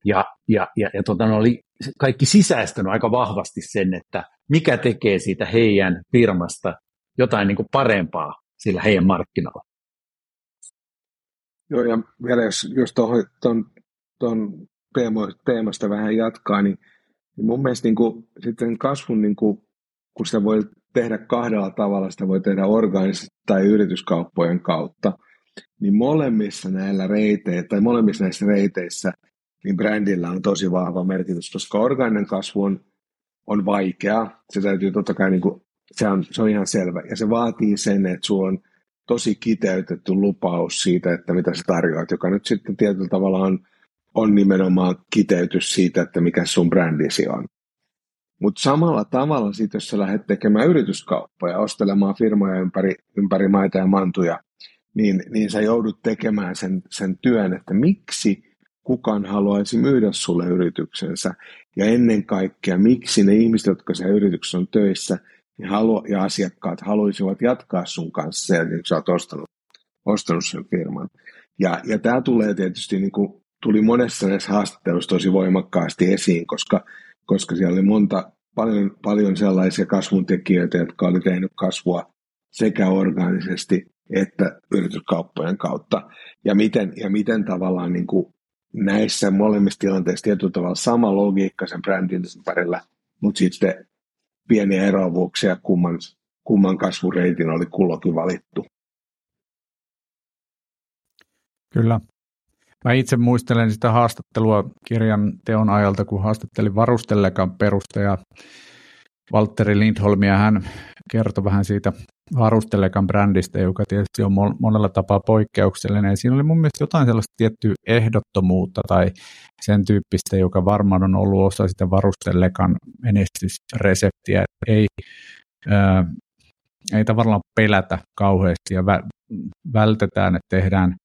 Ja, ja, ja, ja tota, ne oli kaikki sisäistänyt aika vahvasti sen, että mikä tekee siitä heidän firmasta jotain niin kuin parempaa sillä heidän markkinalla. Joo, ja vielä jos, jos tuon ton teemasta vähän jatkaa, niin, niin mun mielestä niin kuin, sitten kasvun, niin kuin, kun sitä voi tehdä kahdella tavalla. Sitä voi tehdä organisesti tai yrityskauppojen kautta. Niin molemmissa näillä reiteillä, tai molemmissa näissä reiteissä, niin brändillä on tosi vahva merkitys, koska orgaaninen kasvu on, on vaikea. Se täytyy totta kai, niin kuin, se, on, se on ihan selvä. Ja se vaatii sen, että sulla on tosi kiteytetty lupaus siitä, että mitä sä tarjoat, joka nyt sitten tietyllä tavalla on, on nimenomaan kiteytys siitä, että mikä sun brändisi on. Mutta samalla tavalla sitten, jos sä lähdet tekemään yrityskauppoja, ostelemaan firmoja ympäri, ympäri maita ja mantuja, niin, niin sä joudut tekemään sen, sen työn, että miksi kukaan haluaisi myydä sulle yrityksensä. Ja ennen kaikkea, miksi ne ihmiset, jotka se yrityksessä on töissä, niin halu, ja asiakkaat haluaisivat jatkaa sun kanssa sen, kun sä oot ostanut, ostanut sen firman. Ja, ja tämä tulee tietysti, niin kuin, tuli monessa näissä haastatteluissa tosi voimakkaasti esiin, koska, koska siellä oli monta, paljon, paljon sellaisia kasvun tekijöitä, jotka oli tehnyt kasvua sekä orgaanisesti että yrityskauppojen kautta. Ja miten, ja miten tavallaan niin kuin näissä molemmissa tilanteissa tietyllä tavalla sama logiikka sen brändin ympärillä, mutta sitten pieniä eroavuuksia, kumman, kumman kasvureitin oli kullokin valittu. Kyllä. Mä itse muistelen sitä haastattelua kirjan teon ajalta, kun haastattelin Varustelekan perustaja Valtteri Lindholmia. Hän kertoi vähän siitä Varustelekan brändistä, joka tietysti on monella tapaa poikkeuksellinen. Siinä oli mun mielestä jotain sellaista tiettyä ehdottomuutta tai sen tyyppistä, joka varmaan on ollut osa sitä Varustelekan menestysreseptiä. Ei, ää, ei tavallaan pelätä kauheasti ja vä- vältetään, että tehdään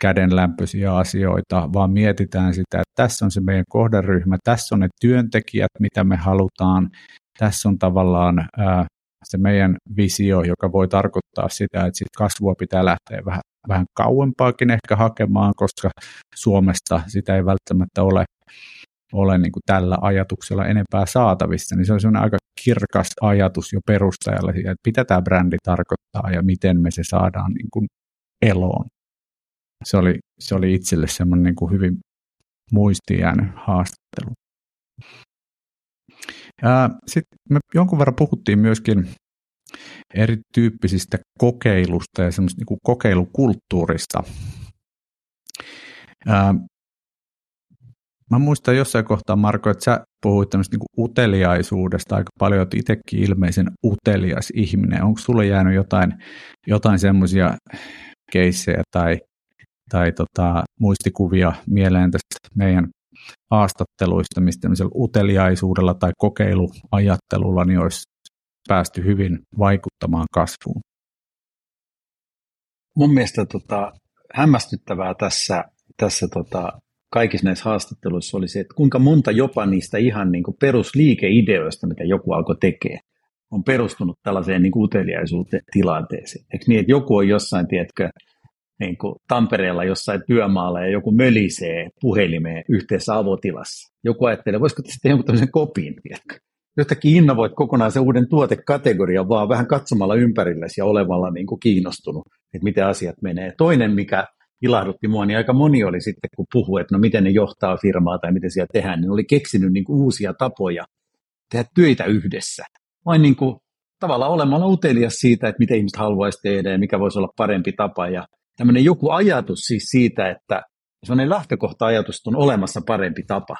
kädenlämpöisiä asioita, vaan mietitään sitä, että tässä on se meidän kohderyhmä, tässä on ne työntekijät, mitä me halutaan, tässä on tavallaan ää, se meidän visio, joka voi tarkoittaa sitä, että sit kasvua pitää lähteä vähän, vähän kauempaakin ehkä hakemaan, koska Suomesta sitä ei välttämättä ole, ole niin kuin tällä ajatuksella enempää saatavissa, niin se on aika kirkas ajatus jo perustajalle, että mitä tämä brändi tarkoittaa ja miten me se saadaan niin kuin eloon. Se oli, se oli itselle semmoinen niin kuin hyvin muistiin jäänyt haastattelu. Sitten me jonkun verran puhuttiin myöskin erityyppisistä kokeilusta ja semmoista niin kokeilukulttuurista. Mä muistan jossain kohtaa, Marko, että sä puhuit tämmöistä niin uteliaisuudesta aika paljon, että itsekin ilmeisen utelias ihminen. Onko sulle jäänyt jotain, jotain semmoisia keissejä tai, tai tota, muistikuvia mieleen tästä meidän haastatteluista, mistä uteliaisuudella tai kokeiluajattelulla niin olisi päästy hyvin vaikuttamaan kasvuun. Mun mielestä tota, hämmästyttävää tässä, tässä tota, kaikissa näissä haastatteluissa oli se, että kuinka monta jopa niistä ihan niin kuin perusliikeideoista, mitä joku alkoi tekee, on perustunut tällaiseen niin uteliaisuuteen tilanteeseen. Eikö niin, että joku on jossain, tiedätkö, niin kuin Tampereella jossain työmaalla ja joku mölisee puhelimeen yhteisessä avotilassa. Joku ajattelee, voisiko tästä tehdä jonkun tämmöisen kopin, tiedätkö? Jostakin innovoit kokonaan sen uuden tuotekategorian vaan vähän katsomalla ympärillesi ja olevalla niin kuin kiinnostunut, että miten asiat menee. Toinen, mikä ilahdutti mua, niin aika moni oli sitten, kun puhuu, että no miten ne johtaa firmaa tai miten siellä tehdään, niin oli keksinyt niin kuin uusia tapoja tehdä töitä yhdessä. Vain niin kuin tavallaan olemalla utelias siitä, että miten ihmiset haluaisi tehdä ja mikä voisi olla parempi tapa. Ja tämmöinen joku ajatus siis siitä, että sellainen lähtökohta-ajatus, että on olemassa parempi tapa.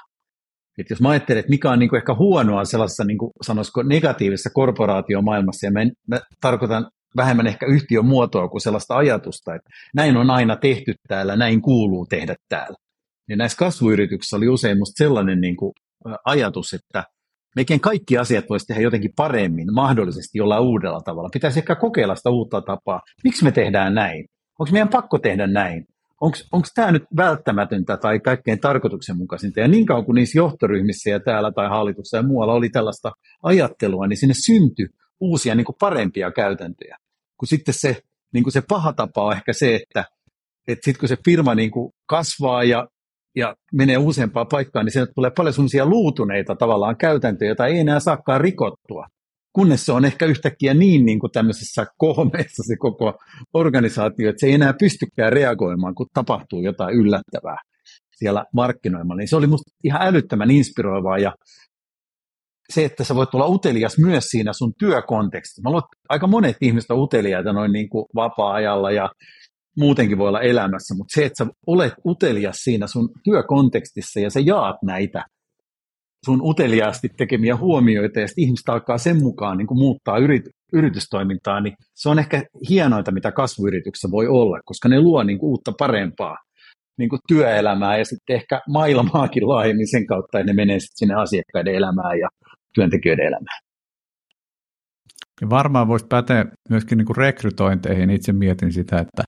Et jos mä ajattelen, että mikä on niin kuin ehkä huonoa sellaisessa niin kuin sanoisiko negatiivisessa korporaatiomaailmassa, ja mä, en, mä tarkoitan vähemmän ehkä yhtiön muotoa kuin sellaista ajatusta, että näin on aina tehty täällä, näin kuuluu tehdä täällä. Ja näissä kasvuyrityksissä oli usein musta sellainen niin kuin ajatus, että mekin kaikki asiat voisi tehdä jotenkin paremmin, mahdollisesti jollain uudella tavalla. Pitäisi ehkä kokeilla sitä uutta tapaa. Miksi me tehdään näin? Onko meidän pakko tehdä näin? Onko tämä nyt välttämätöntä tai kaikkein tarkoituksenmukaisinta? Ja niin kauan kuin niissä johtoryhmissä ja täällä tai hallituksessa ja muualla oli tällaista ajattelua, niin sinne syntyi uusia niin kuin parempia käytäntöjä. Kun sitten se, niin kuin se paha tapa on ehkä se, että, että sitten kun se firma niin kuin kasvaa ja, ja menee useampaan paikkaan, niin sieltä tulee paljon sellaisia luutuneita tavallaan käytäntöjä, joita ei enää saakaan rikottua kunnes se on ehkä yhtäkkiä niin, niin kuin tämmöisessä kohmeessa se koko organisaatio, että se ei enää pystykään reagoimaan, kun tapahtuu jotain yllättävää siellä markkinoimalla. Niin se oli musta ihan älyttömän inspiroivaa ja se, että sä voit olla utelias myös siinä sun työkontekstissa. Mä luulen, aika monet ihmiset on uteliaita noin niin kuin vapaa-ajalla ja muutenkin voi olla elämässä, mutta se, että sä olet utelias siinä sun työkontekstissa ja sä jaat näitä sun uteliaasti tekemiä huomioita ja sitten ihmiset alkaa sen mukaan niin kuin muuttaa yrit, yritystoimintaa, niin se on ehkä hienointa, mitä kasvuyrityksessä voi olla, koska ne luo niin kuin uutta parempaa niin kuin työelämää ja sitten ehkä maailmaakin laajemmin sen kautta, että ne menee sinne asiakkaiden elämään ja työntekijöiden elämään. Ja varmaan voisi päteä myöskin niin kuin rekrytointeihin. Itse mietin sitä, että,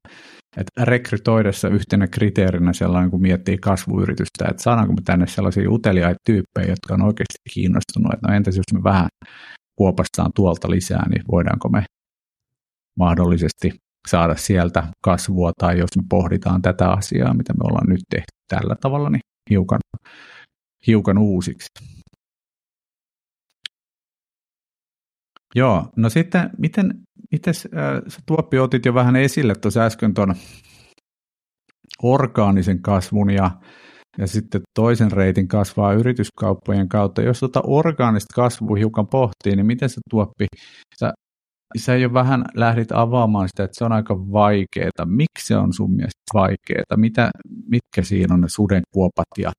että rekrytoidessa yhtenä kriteerinä sellainen, kun miettii kasvuyritystä, että saadaanko me tänne sellaisia uteliaita tyyppejä, jotka on oikeasti kiinnostunut, että no entäs jos me vähän kuopastaan tuolta lisää, niin voidaanko me mahdollisesti saada sieltä kasvua, tai jos me pohditaan tätä asiaa, mitä me ollaan nyt tehty tällä tavalla, niin hiukan, hiukan uusiksi. Joo, no sitten miten, miten äh, Tuoppi otit jo vähän esille tuossa äsken tuon orgaanisen kasvun ja, ja sitten toisen reitin kasvaa yrityskauppojen kautta. Jos tuota orgaanista kasvua hiukan pohtii, niin miten se Tuoppi, sä, sä jo vähän lähdit avaamaan sitä, että se on aika vaikeaa. Miksi se on sun mielestä vaikeaa? Mitä, mitkä siinä on ne sudenkuopat ja,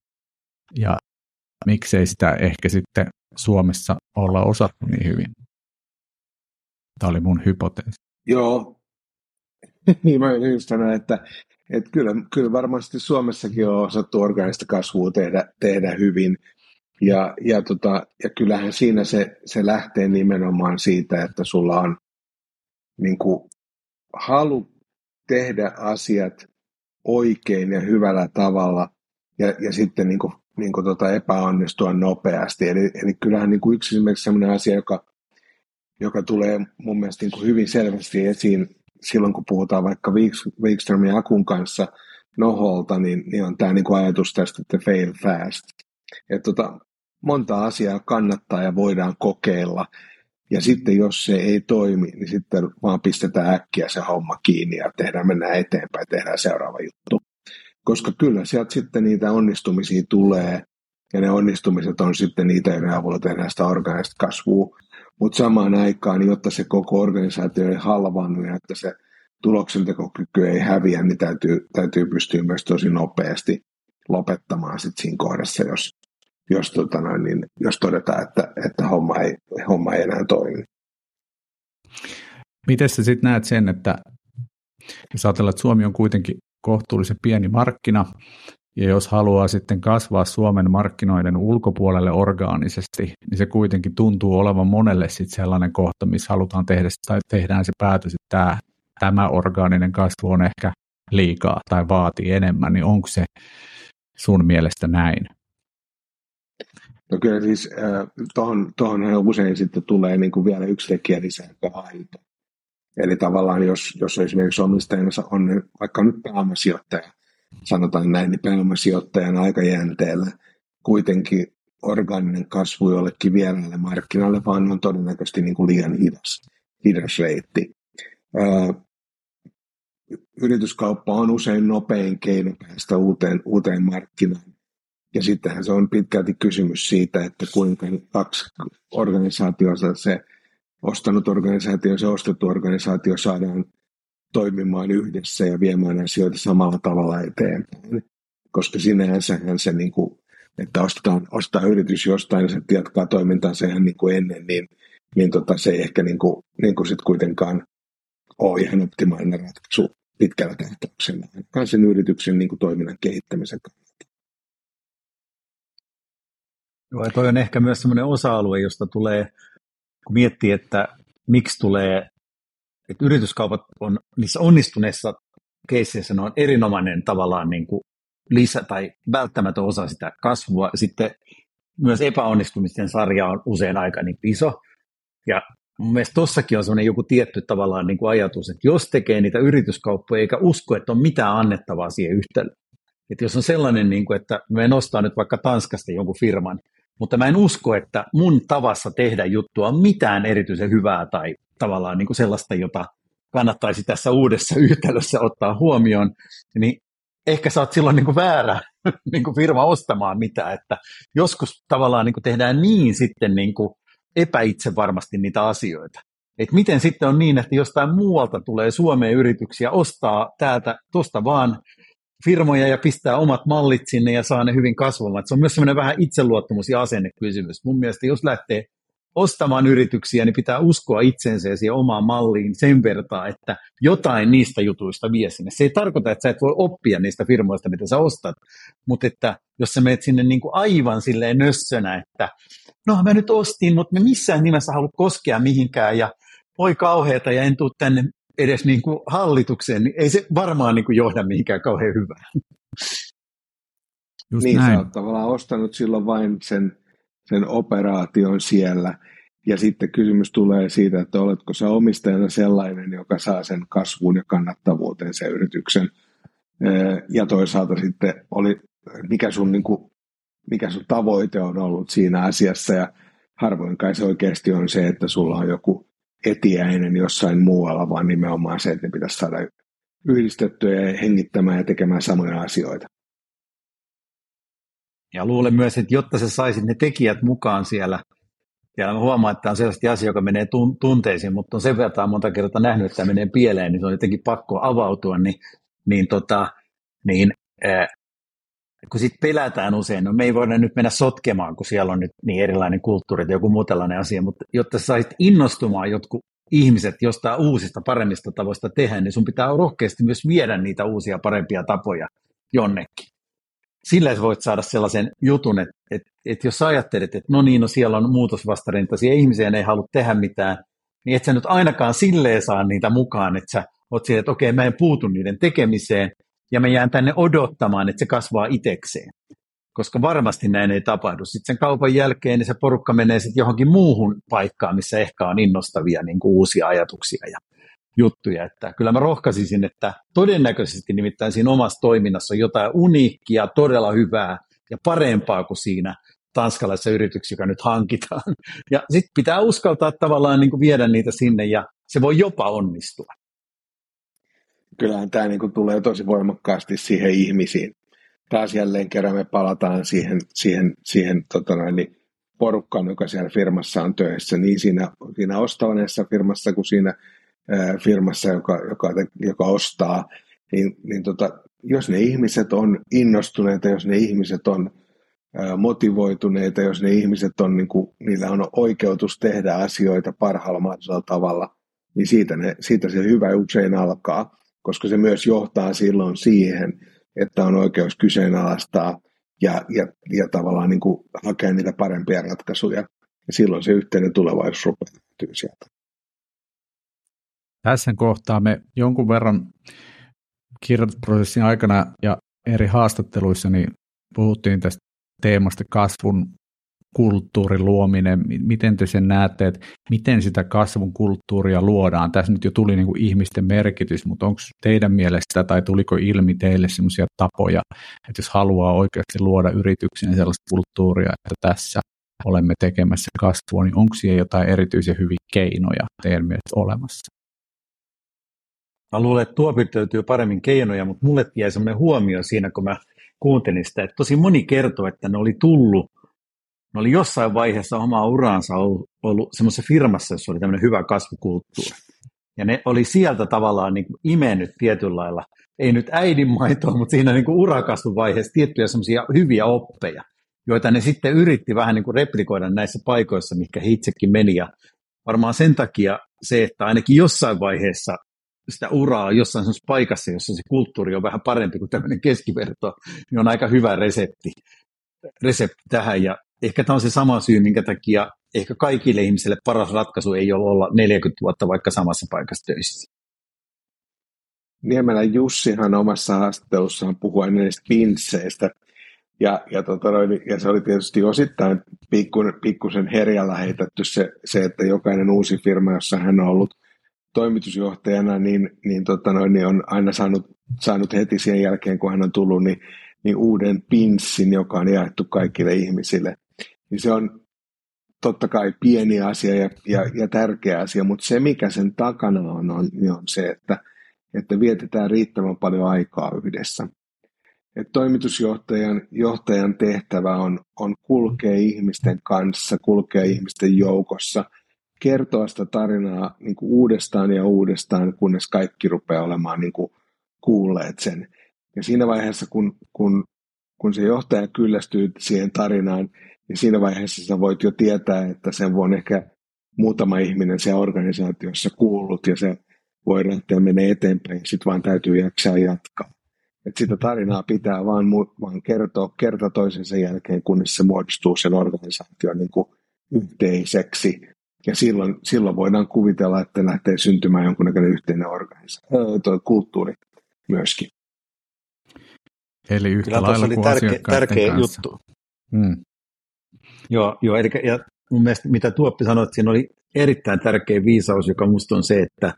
ja miksei sitä ehkä sitten Suomessa olla osattu niin hyvin? Tämä oli mun hypoteesi. Joo, niin mä just sanoin, että, että kyllä, kyllä varmasti Suomessakin on osattu organista kasvua tehdä, tehdä hyvin. Ja, ja, tota, ja kyllähän siinä se, se lähtee nimenomaan siitä, että sulla on niin kuin, halu tehdä asiat oikein ja hyvällä tavalla ja, ja sitten niin kuin, niin kuin tota epäonnistua nopeasti. Eli, eli kyllähän niin kuin yksi esimerkiksi sellainen asia, joka joka tulee mun mielestä niin kuin hyvin selvästi esiin silloin, kun puhutaan vaikka Wikströmin Akun kanssa Noholta, niin, niin on tämä niin kuin ajatus tästä, että fail fast. Että tota, monta asiaa kannattaa ja voidaan kokeilla. Ja sitten jos se ei toimi, niin sitten vaan pistetään äkkiä se homma kiinni ja tehdään, mennään eteenpäin, tehdään seuraava juttu. Koska kyllä sieltä sitten niitä onnistumisia tulee, ja ne onnistumiset on sitten niitä, joiden avulla tehdään sitä organista kasvua. Mutta samaan aikaan, niin jotta se koko organisaatio ei halvannut ja että se tuloksentekokyky ei häviä, niin täytyy, täytyy pystyä myös tosi nopeasti lopettamaan sit siinä kohdassa, jos, jos, tota noin, niin, jos todetaan, että, että homma, ei, homma ei enää toimi. Miten sä sitten näet sen, että jos ajatellaan, että Suomi on kuitenkin kohtuullisen pieni markkina, ja jos haluaa sitten kasvaa Suomen markkinoiden ulkopuolelle orgaanisesti, niin se kuitenkin tuntuu olevan monelle sitten sellainen kohta, missä halutaan tehdä tai tehdään se päätös, että tämä, tämä orgaaninen kasvu on ehkä liikaa tai vaatii enemmän, niin onko se sun mielestä näin? No kyllä siis äh, tuohon usein sitten tulee niin kuin vielä yksi tekijä lisää, aito. Eli tavallaan jos, jos esimerkiksi omistajana on vaikka nyt pääomasijoittaja, sanotaan näin, niin pääomasijoittajan aikajänteellä kuitenkin orgaaninen kasvu jollekin vieraalle markkinalle, vaan on todennäköisesti niin kuin liian hidas, hidas reitti. Öö, yrityskauppa on usein nopein keino päästä uuteen, uuteen markkinaan. Ja sittenhän se on pitkälti kysymys siitä, että kuinka kaksi organisaatiota, se ostanut organisaatio ja se ostettu organisaatio saadaan toimimaan yhdessä ja viemään asioita samalla tavalla eteenpäin. Koska sinänsähän se, niin kuin, että ostetaan, ostaa yritys jostain ja se jatkaa toimintaansa ihan niin kuin ennen, niin, niin tota, se ei ehkä niin kuin, niin kuin sit kuitenkaan ole ihan optimaalinen ratkaisu pitkällä tähtäyksellä, ainakaan sen yrityksen niin kuin toiminnan kehittämisen kannalta. Joo, toi on ehkä myös sellainen osa-alue, josta tulee, kun miettii, että miksi tulee että yrityskaupat on niissä onnistuneissa keisseissä on erinomainen tavallaan niin kuin lisä tai välttämätön osa sitä kasvua. Sitten myös epäonnistumisten sarja on usein aika niin iso. Ja mun mielestä tossakin on sellainen joku tietty tavallaan niin kuin ajatus, että jos tekee niitä yrityskauppoja eikä usko, että on mitään annettavaa siihen yhtälöön. Että jos on sellainen, niin kuin, että me nostaa nyt vaikka Tanskasta jonkun firman, mutta mä en usko, että mun tavassa tehdä juttua on mitään erityisen hyvää tai tavallaan niin kuin sellaista, jota kannattaisi tässä uudessa yhtälössä ottaa huomioon, niin ehkä sä oot silloin niin kuin väärä niin kuin firma ostamaan mitään, että joskus tavallaan niin kuin tehdään niin sitten niin kuin epäitse varmasti niitä asioita. Et miten sitten on niin, että jostain muualta tulee Suomeen yrityksiä, ostaa täältä tuosta vaan firmoja ja pistää omat mallit sinne ja saa ne hyvin kasvamaan. Se on myös semmoinen vähän itseluottamus- ja asennekysymys. Mun mielestä jos lähtee ostamaan yrityksiä, niin pitää uskoa itsensä ja siihen omaan malliin sen verran, että jotain niistä jutuista vie sinne. Se ei tarkoita, että sä et voi oppia niistä firmoista, mitä sä ostat, mutta että jos sä menet sinne niin kuin aivan silleen nössönä, että no mä nyt ostin, mutta me missään nimessä halua koskea mihinkään ja voi kauheata ja en tule tänne edes niin kuin hallitukseen, niin ei se varmaan niin kuin johda mihinkään kauhean hyvään. Just niin, näin. sä oot tavallaan ostanut silloin vain sen sen operaation siellä. Ja sitten kysymys tulee siitä, että oletko sä omistajana sellainen, joka saa sen kasvuun ja kannattavuuteen sen yrityksen. Ja toisaalta sitten oli, mikä sun, niin kuin, mikä sun tavoite on ollut siinä asiassa. Ja harvoin kai se oikeasti on se, että sulla on joku etiäinen jossain muualla, vaan nimenomaan se, että ne pitäisi saada yhdistettyä ja hengittämään ja tekemään samoja asioita. Ja luulen myös, että jotta sä saisit ne tekijät mukaan siellä, ja mä huomaan, että tämä on sellaista asia, joka menee tunteisiin, mutta on sen verran monta kertaa nähnyt, että tämä menee pieleen, niin se on jotenkin pakko avautua, niin, niin, tota, niin äh, kun sitten pelätään usein, no me ei voida nyt mennä sotkemaan, kun siellä on nyt niin erilainen kulttuuri tai joku muu tällainen asia, mutta jotta sä saisit innostumaan jotkut ihmiset jostain uusista, paremmista tavoista tehdä, niin sun pitää rohkeasti myös viedä niitä uusia, parempia tapoja jonnekin sillä voit saada sellaisen jutun, että, että, että jos sä ajattelet, että no niin, no siellä on muutosvastarintaisia ihmisiä, ne ei halua tehdä mitään, niin et sä nyt ainakaan silleen saa niitä mukaan, että sä oot siellä, että okei, mä en puutu niiden tekemiseen, ja mä jään tänne odottamaan, että se kasvaa itekseen. Koska varmasti näin ei tapahdu. Sitten sen kaupan jälkeen niin se porukka menee sitten johonkin muuhun paikkaan, missä ehkä on innostavia niin kuin uusia ajatuksia ja juttuja. Että kyllä mä rohkaisisin, että todennäköisesti nimittäin siinä omassa toiminnassa on jotain uniikkia, todella hyvää ja parempaa kuin siinä tanskalaisessa yrityksessä, joka nyt hankitaan. Ja sitten pitää uskaltaa tavallaan niin kuin viedä niitä sinne ja se voi jopa onnistua. Kyllähän tämä niin kuin tulee tosi voimakkaasti siihen ihmisiin. Taas jälleen kerran me palataan siihen, siihen, siihen tota noin, niin porukkaan, joka siellä firmassa on töissä, niin siinä, siinä ostavaneessa firmassa kuin siinä firmassa, joka, joka, joka ostaa, niin, niin tota, jos ne ihmiset on innostuneita, jos ne ihmiset on motivoituneita, jos ne ihmiset on, niin kuin, niillä on oikeutus tehdä asioita parhaalla mahdollisella tavalla, niin siitä, ne, siitä se hyvä usein alkaa, koska se myös johtaa silloin siihen, että on oikeus kyseenalaistaa ja, ja, ja tavallaan niin kuin hakea niitä parempia ratkaisuja. Ja silloin se yhteinen tulevaisuus rupeaa sieltä. Tässä kohtaa me jonkun verran kirjoitusprosessin aikana ja eri haastatteluissa niin puhuttiin tästä teemasta kasvun kulttuurin luominen, miten te sen näette, että miten sitä kasvun kulttuuria luodaan? Tässä nyt jo tuli niin kuin ihmisten merkitys, mutta onko teidän mielestä tai tuliko ilmi teille sellaisia tapoja, että jos haluaa oikeasti luoda yrityksen sellaista kulttuuria, että tässä olemme tekemässä kasvua, niin onko siellä jotain erityisen hyviä keinoja teidän mielestä olemassa? Mä luulen, että tuo löytyy paremmin keinoja, mutta mulle jäi sellainen huomio siinä, kun mä kuuntelin sitä, että tosi moni kertoi, että ne oli tullut, ne oli jossain vaiheessa omaa uraansa ollut, ollut semmoisessa firmassa, jossa oli tämmöinen hyvä kasvukulttuuri. Ja ne oli sieltä tavallaan niin kuin imennyt tietyllä lailla, ei nyt äidinmaitoa, mutta siinä niin urakasvuvaiheessa tiettyjä semmoisia hyviä oppeja, joita ne sitten yritti vähän niin kuin replikoida näissä paikoissa, mikä itsekin meni. Ja varmaan sen takia se, että ainakin jossain vaiheessa sitä uraa jossain paikassa, jossa se kulttuuri on vähän parempi kuin tämmöinen keskiverto, niin on aika hyvä resepti, resepti tähän. Ja ehkä tämä on se sama syy, minkä takia ehkä kaikille ihmisille paras ratkaisu ei ole olla 40 vuotta vaikka samassa paikassa töissä. Niemelän Jussihan omassa haastattelussaan puhui näistä pinsseistä, ja, ja, tota, ja se oli tietysti osittain pikkusen herjällä heitetty se, se, että jokainen uusi firma, jossa hän on ollut toimitusjohtajana, niin, niin, tota noin, niin on aina saanut, saanut heti sen jälkeen, kun hän on tullut, niin, niin uuden pinssin, joka on jaettu kaikille ihmisille. Niin se on totta kai pieni asia ja, ja, ja tärkeä asia, mutta se mikä sen takana on, on, niin on se, että, että vietetään riittävän paljon aikaa yhdessä. että toimitusjohtajan johtajan tehtävä on, on kulkea ihmisten kanssa, kulkea ihmisten joukossa, kertoa sitä tarinaa niin kuin uudestaan ja uudestaan, kunnes kaikki rupeaa olemaan niin kuin kuulleet sen. Ja siinä vaiheessa, kun, kun, kun se johtaja kyllästyy siihen tarinaan, niin siinä vaiheessa sä voit jo tietää, että sen voi ehkä muutama ihminen se organisaatiossa kuullut ja se voi lähteä menee eteenpäin, sitten vaan täytyy jaksaa jatkaa. Et sitä tarinaa pitää vaan, vaan kertoa kerta toisensa jälkeen, kunnes se muodostuu sen organisaation niin kuin yhteiseksi. Ja silloin, silloin voidaan kuvitella, että lähtee syntymään jonkunnäköinen yhteinen organisaatio, kulttuuri myöskin. Eli yhtä Kyllä lailla oli tärkeä, tärkeä kanssa. juttu. Hmm. Joo, joo eli, ja mun mielestä mitä Tuoppi sanoi, että siinä oli erittäin tärkeä viisaus, joka musta on se, että,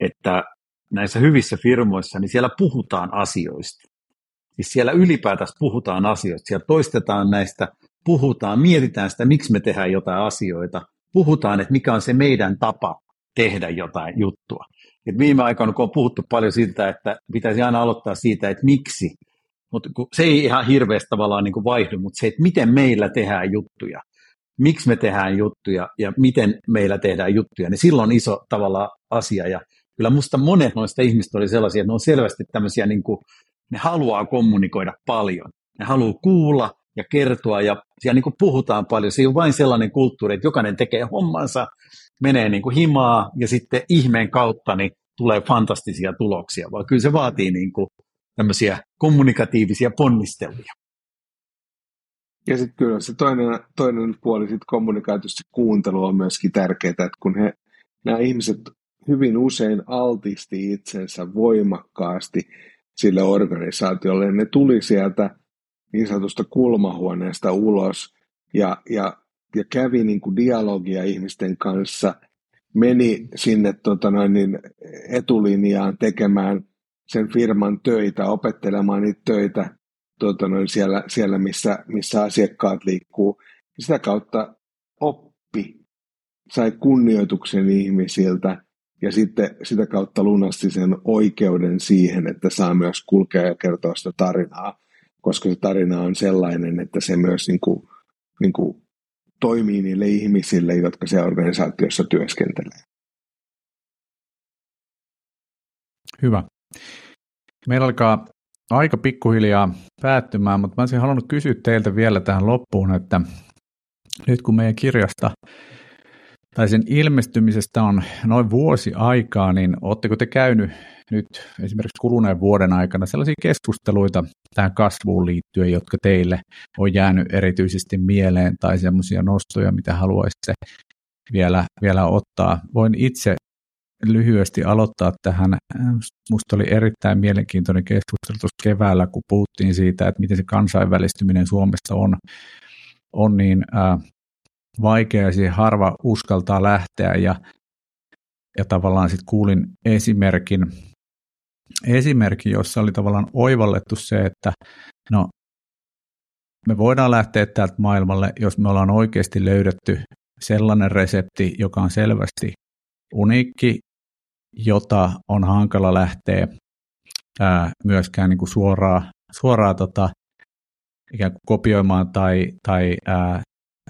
että näissä hyvissä firmoissa, niin siellä puhutaan asioista. Siis siellä ylipäätään puhutaan asioista, siellä toistetaan näistä, puhutaan, mietitään sitä, miksi me tehdään jotain asioita, puhutaan, että mikä on se meidän tapa tehdä jotain juttua. Et viime aikoina, kun on puhuttu paljon siitä, että pitäisi aina aloittaa siitä, että miksi, mutta se ei ihan hirveästi tavallaan niin kuin vaihdu, mutta se, että miten meillä tehdään juttuja, miksi me tehdään juttuja ja miten meillä tehdään juttuja, niin silloin on iso tavalla asia. Ja kyllä musta monet noista ihmistä oli sellaisia, että ne on selvästi tämmöisiä, niin kuin, ne haluaa kommunikoida paljon. Ne haluaa kuulla ja kertoa ja siellä niin kuin puhutaan paljon. Se ei ole vain sellainen kulttuuri, että jokainen tekee hommansa, menee niin kuin himaa ja sitten ihmeen kautta niin tulee fantastisia tuloksia, vaan kyllä se vaatii niin kuin tämmöisiä kommunikatiivisia ponnisteluja. Ja sitten kyllä se toinen, toinen puoli sit kommunikaatiosta kuuntelu on myöskin tärkeää, että kun he, nämä ihmiset hyvin usein altisti itsensä voimakkaasti sille organisaatiolle, ne tuli sieltä niin sanotusta kulmahuoneesta ulos. Ja, ja, ja kävi niin kuin dialogia ihmisten kanssa, meni sinne tota noin, niin etulinjaan tekemään sen firman töitä, opettelemaan niitä töitä tota noin, siellä, siellä missä, missä asiakkaat liikkuu. Sitä kautta oppi, sai kunnioituksen ihmisiltä ja sitten sitä kautta lunasti sen oikeuden siihen, että saa myös kulkea ja kertoa sitä tarinaa, koska se tarina on sellainen, että se myös niin kuin, niin kuin toimii niille ihmisille, jotka siellä organisaatiossa työskentelee. Hyvä. Meillä alkaa aika pikkuhiljaa päättymään, mutta mä olisin halunnut kysyä teiltä vielä tähän loppuun, että nyt kun meidän kirjasta tai sen ilmestymisestä on noin vuosi aikaa, niin oletteko te käynyt nyt esimerkiksi kuluneen vuoden aikana sellaisia keskusteluita tähän kasvuun liittyen, jotka teille on jäänyt erityisesti mieleen tai sellaisia nostoja, mitä haluaisitte vielä, vielä ottaa. Voin itse lyhyesti aloittaa tähän. Minusta oli erittäin mielenkiintoinen keskustelu tuossa keväällä, kun puhuttiin siitä, että miten se kansainvälistyminen Suomessa on, on niin äh, vaikea ja siihen harva uskaltaa lähteä. Ja, ja tavallaan sitten kuulin esimerkin, esimerkin, jossa oli tavallaan oivallettu se, että no me voidaan lähteä täältä maailmalle, jos me ollaan oikeasti löydetty sellainen resepti, joka on selvästi uniikki jota on hankala lähteä ää, myöskään niin kuin suoraan, suoraan tota, ikään kuin kopioimaan tai, tai ää,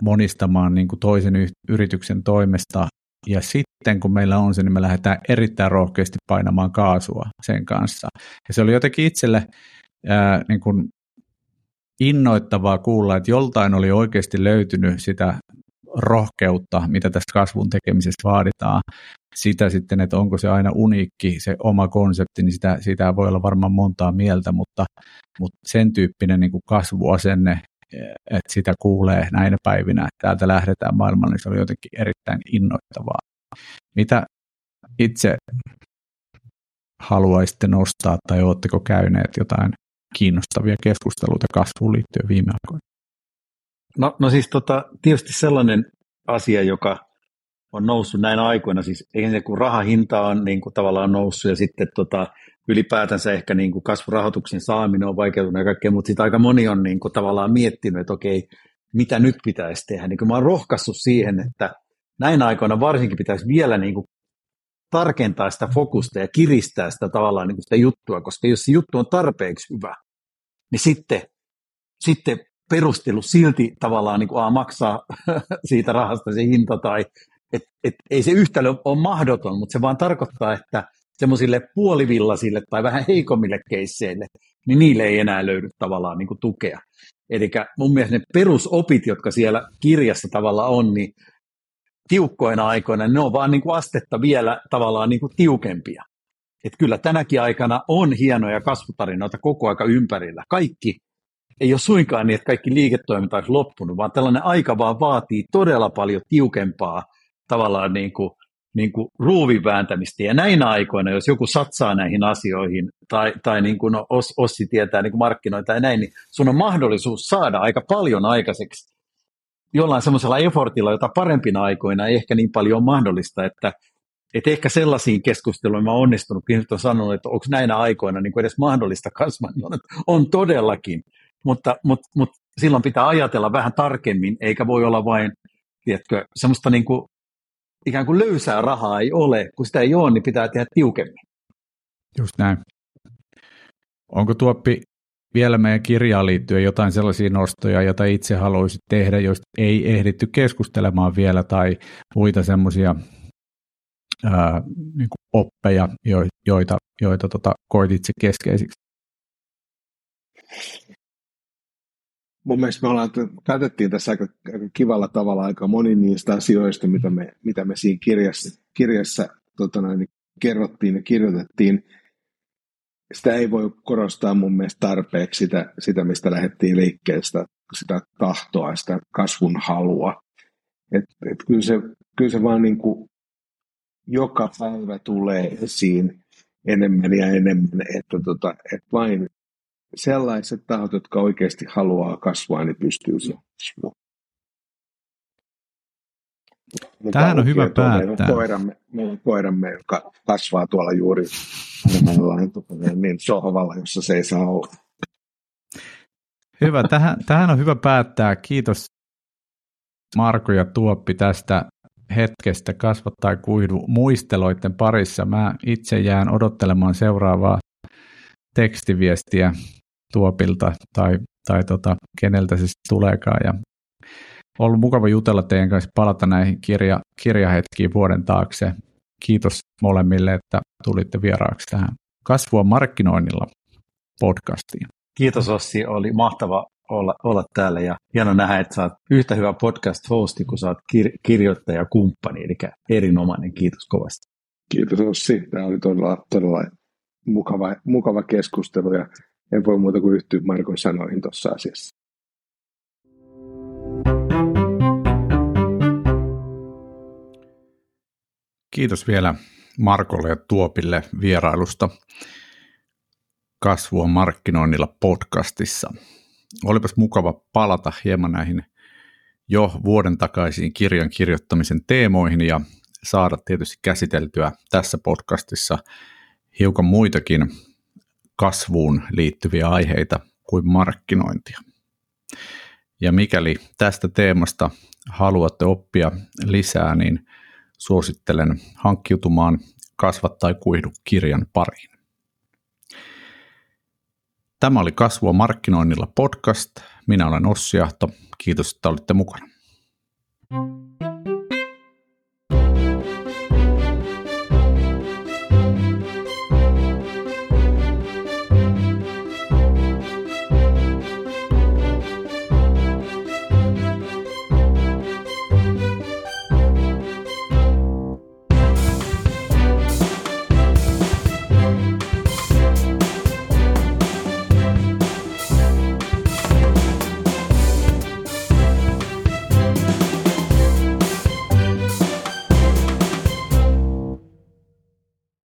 monistamaan niin kuin toisen yrityksen toimesta. Ja sitten kun meillä on se, niin me lähdetään erittäin rohkeasti painamaan kaasua sen kanssa. Ja se oli jotenkin itselle ää, niin kuin innoittavaa kuulla, että joltain oli oikeasti löytynyt sitä rohkeutta, mitä tästä kasvun tekemisestä vaaditaan. Sitä sitten, että onko se aina uniikki, se oma konsepti, niin sitä, sitä voi olla varmaan montaa mieltä, mutta, mutta sen tyyppinen niin kuin kasvuasenne, että sitä kuulee näinä päivinä, että täältä lähdetään maailmalle, niin se oli jotenkin erittäin innoittavaa. Mitä itse haluaisitte nostaa tai oletteko käyneet jotain kiinnostavia keskusteluita kasvuun liittyen viime aikoina? No, no siis tota, tietysti sellainen asia, joka on noussut näin aikoina, siis se kun rahahinta on niin kuin tavallaan noussut ja sitten tota, ylipäätänsä ehkä niin kuin kasvurahoituksen saaminen on vaikeutunut ja kaikkea, mutta sitten aika moni on niin kuin tavallaan miettinyt, että okei, mitä nyt pitäisi tehdä. Niin kuin mä oon rohkaissut siihen, että näin aikoina varsinkin pitäisi vielä niin kuin tarkentaa sitä fokusta ja kiristää sitä tavallaan niin kuin sitä juttua, koska jos se juttu on tarpeeksi hyvä, niin sitten, sitten perustelu silti tavallaan niin kuin, a, maksaa siitä rahasta se hinta tai et, et, ei se yhtälö ole mahdoton, mutta se vaan tarkoittaa, että semmoisille puolivillasille tai vähän heikommille keisseille, niin niille ei enää löydy tavallaan niin kuin tukea. Eli mun mielestä ne perusopit, jotka siellä kirjassa tavallaan on, niin tiukkoina aikoina, ne on vaan niin kuin astetta vielä tavallaan niin kuin tiukempia. Että kyllä tänäkin aikana on hienoja kasvutarinoita koko aika ympärillä. Kaikki ei ole suinkaan niin, että kaikki liiketoiminta olisi loppunut, vaan tällainen aika vaan vaatii todella paljon tiukempaa tavallaan niin kuin, niin kuin ruuvin vääntämistä. Ja näinä aikoina, jos joku satsaa näihin asioihin, tai, tai niin kuin no, Os, Ossi tietää niin kuin markkinoita ja näin, niin sun on mahdollisuus saada aika paljon aikaiseksi jollain semmoisella effortilla, jota parempina aikoina ei ehkä niin paljon ole mahdollista, että, että ehkä sellaisiin keskusteluihin mä oon onnistunut, kun on sanonut, että onko näinä aikoina niin kuin edes mahdollista kasvaa, niin on, on todellakin, mutta, mutta, mutta silloin pitää ajatella vähän tarkemmin, eikä voi olla vain, tiedätkö, semmoista niin kuin, ikään kuin löysää rahaa ei ole, kun sitä ei ole, niin pitää tehdä tiukemmin. Just näin. Onko Tuoppi vielä meidän kirjaan liittyen jotain sellaisia nostoja, joita itse haluaisit tehdä, joista ei ehditty keskustelemaan vielä, tai muita semmoisia niin oppeja, joita, joita tota, koit itse keskeisiksi? Mun mielestä me ollaan, käytettiin tässä aika, aika kivalla tavalla aika moni niistä asioista, mitä me, mitä me siinä kirjassa, kirjassa tota noin, kerrottiin ja kirjoitettiin sitä ei voi korostaa mun mielestä tarpeeksi sitä, sitä mistä lähdettiin liikkeelle, sitä, sitä tahtoa, sitä kasvun halua. Et, et kyllä, se, kyllä se vaan niin kuin joka päivä tulee esiin enemmän ja enemmän, että, tota, että vain sellaiset tahot, jotka oikeasti haluaa kasvaa, niin pystyy se Tähän on hyvä päättää. Meidän koiramme, meidän koiramme, joka kasvaa tuolla juuri niin sohvalla, jossa se ei saa olla. Hyvä, tähän, tähän on hyvä päättää. Kiitos Marko ja Tuoppi tästä hetkestä kasvattaa kuidu muisteloiden parissa. Mä itse jään odottelemaan seuraavaa tekstiviestiä Tuopilta tai, tai tota, keneltä se tuleekaan. Ja ollut mukava jutella teidän kanssa, palata näihin kirja, kirjahetkiin vuoden taakse. Kiitos molemmille, että tulitte vieraaksi tähän kasvua markkinoinnilla podcastiin. Kiitos Ossi, oli mahtava olla, olla täällä ja hieno nähdä, että saat yhtä hyvä podcast-hosti kuin saat kir- kirjoittajakumppani, eli erinomainen, kiitos kovasti. Kiitos Ossi, tämä oli todella, todella mukava, mukava keskustelu ja en voi muuta kuin yhtyä Markon sanoihin tuossa asiassa. Kiitos vielä Markolle ja Tuopille vierailusta kasvua markkinoinnilla podcastissa. Olipas mukava palata hieman näihin jo vuoden takaisiin kirjan kirjoittamisen teemoihin ja saada tietysti käsiteltyä tässä podcastissa hiukan muitakin kasvuun liittyviä aiheita kuin markkinointia. Ja mikäli tästä teemasta haluatte oppia lisää, niin suosittelen hankkiutumaan Kasva tai kuihdu kirjan pariin. Tämä oli Kasvua markkinoinnilla podcast. Minä olen Ossi Ahto. Kiitos, että olitte mukana. thank you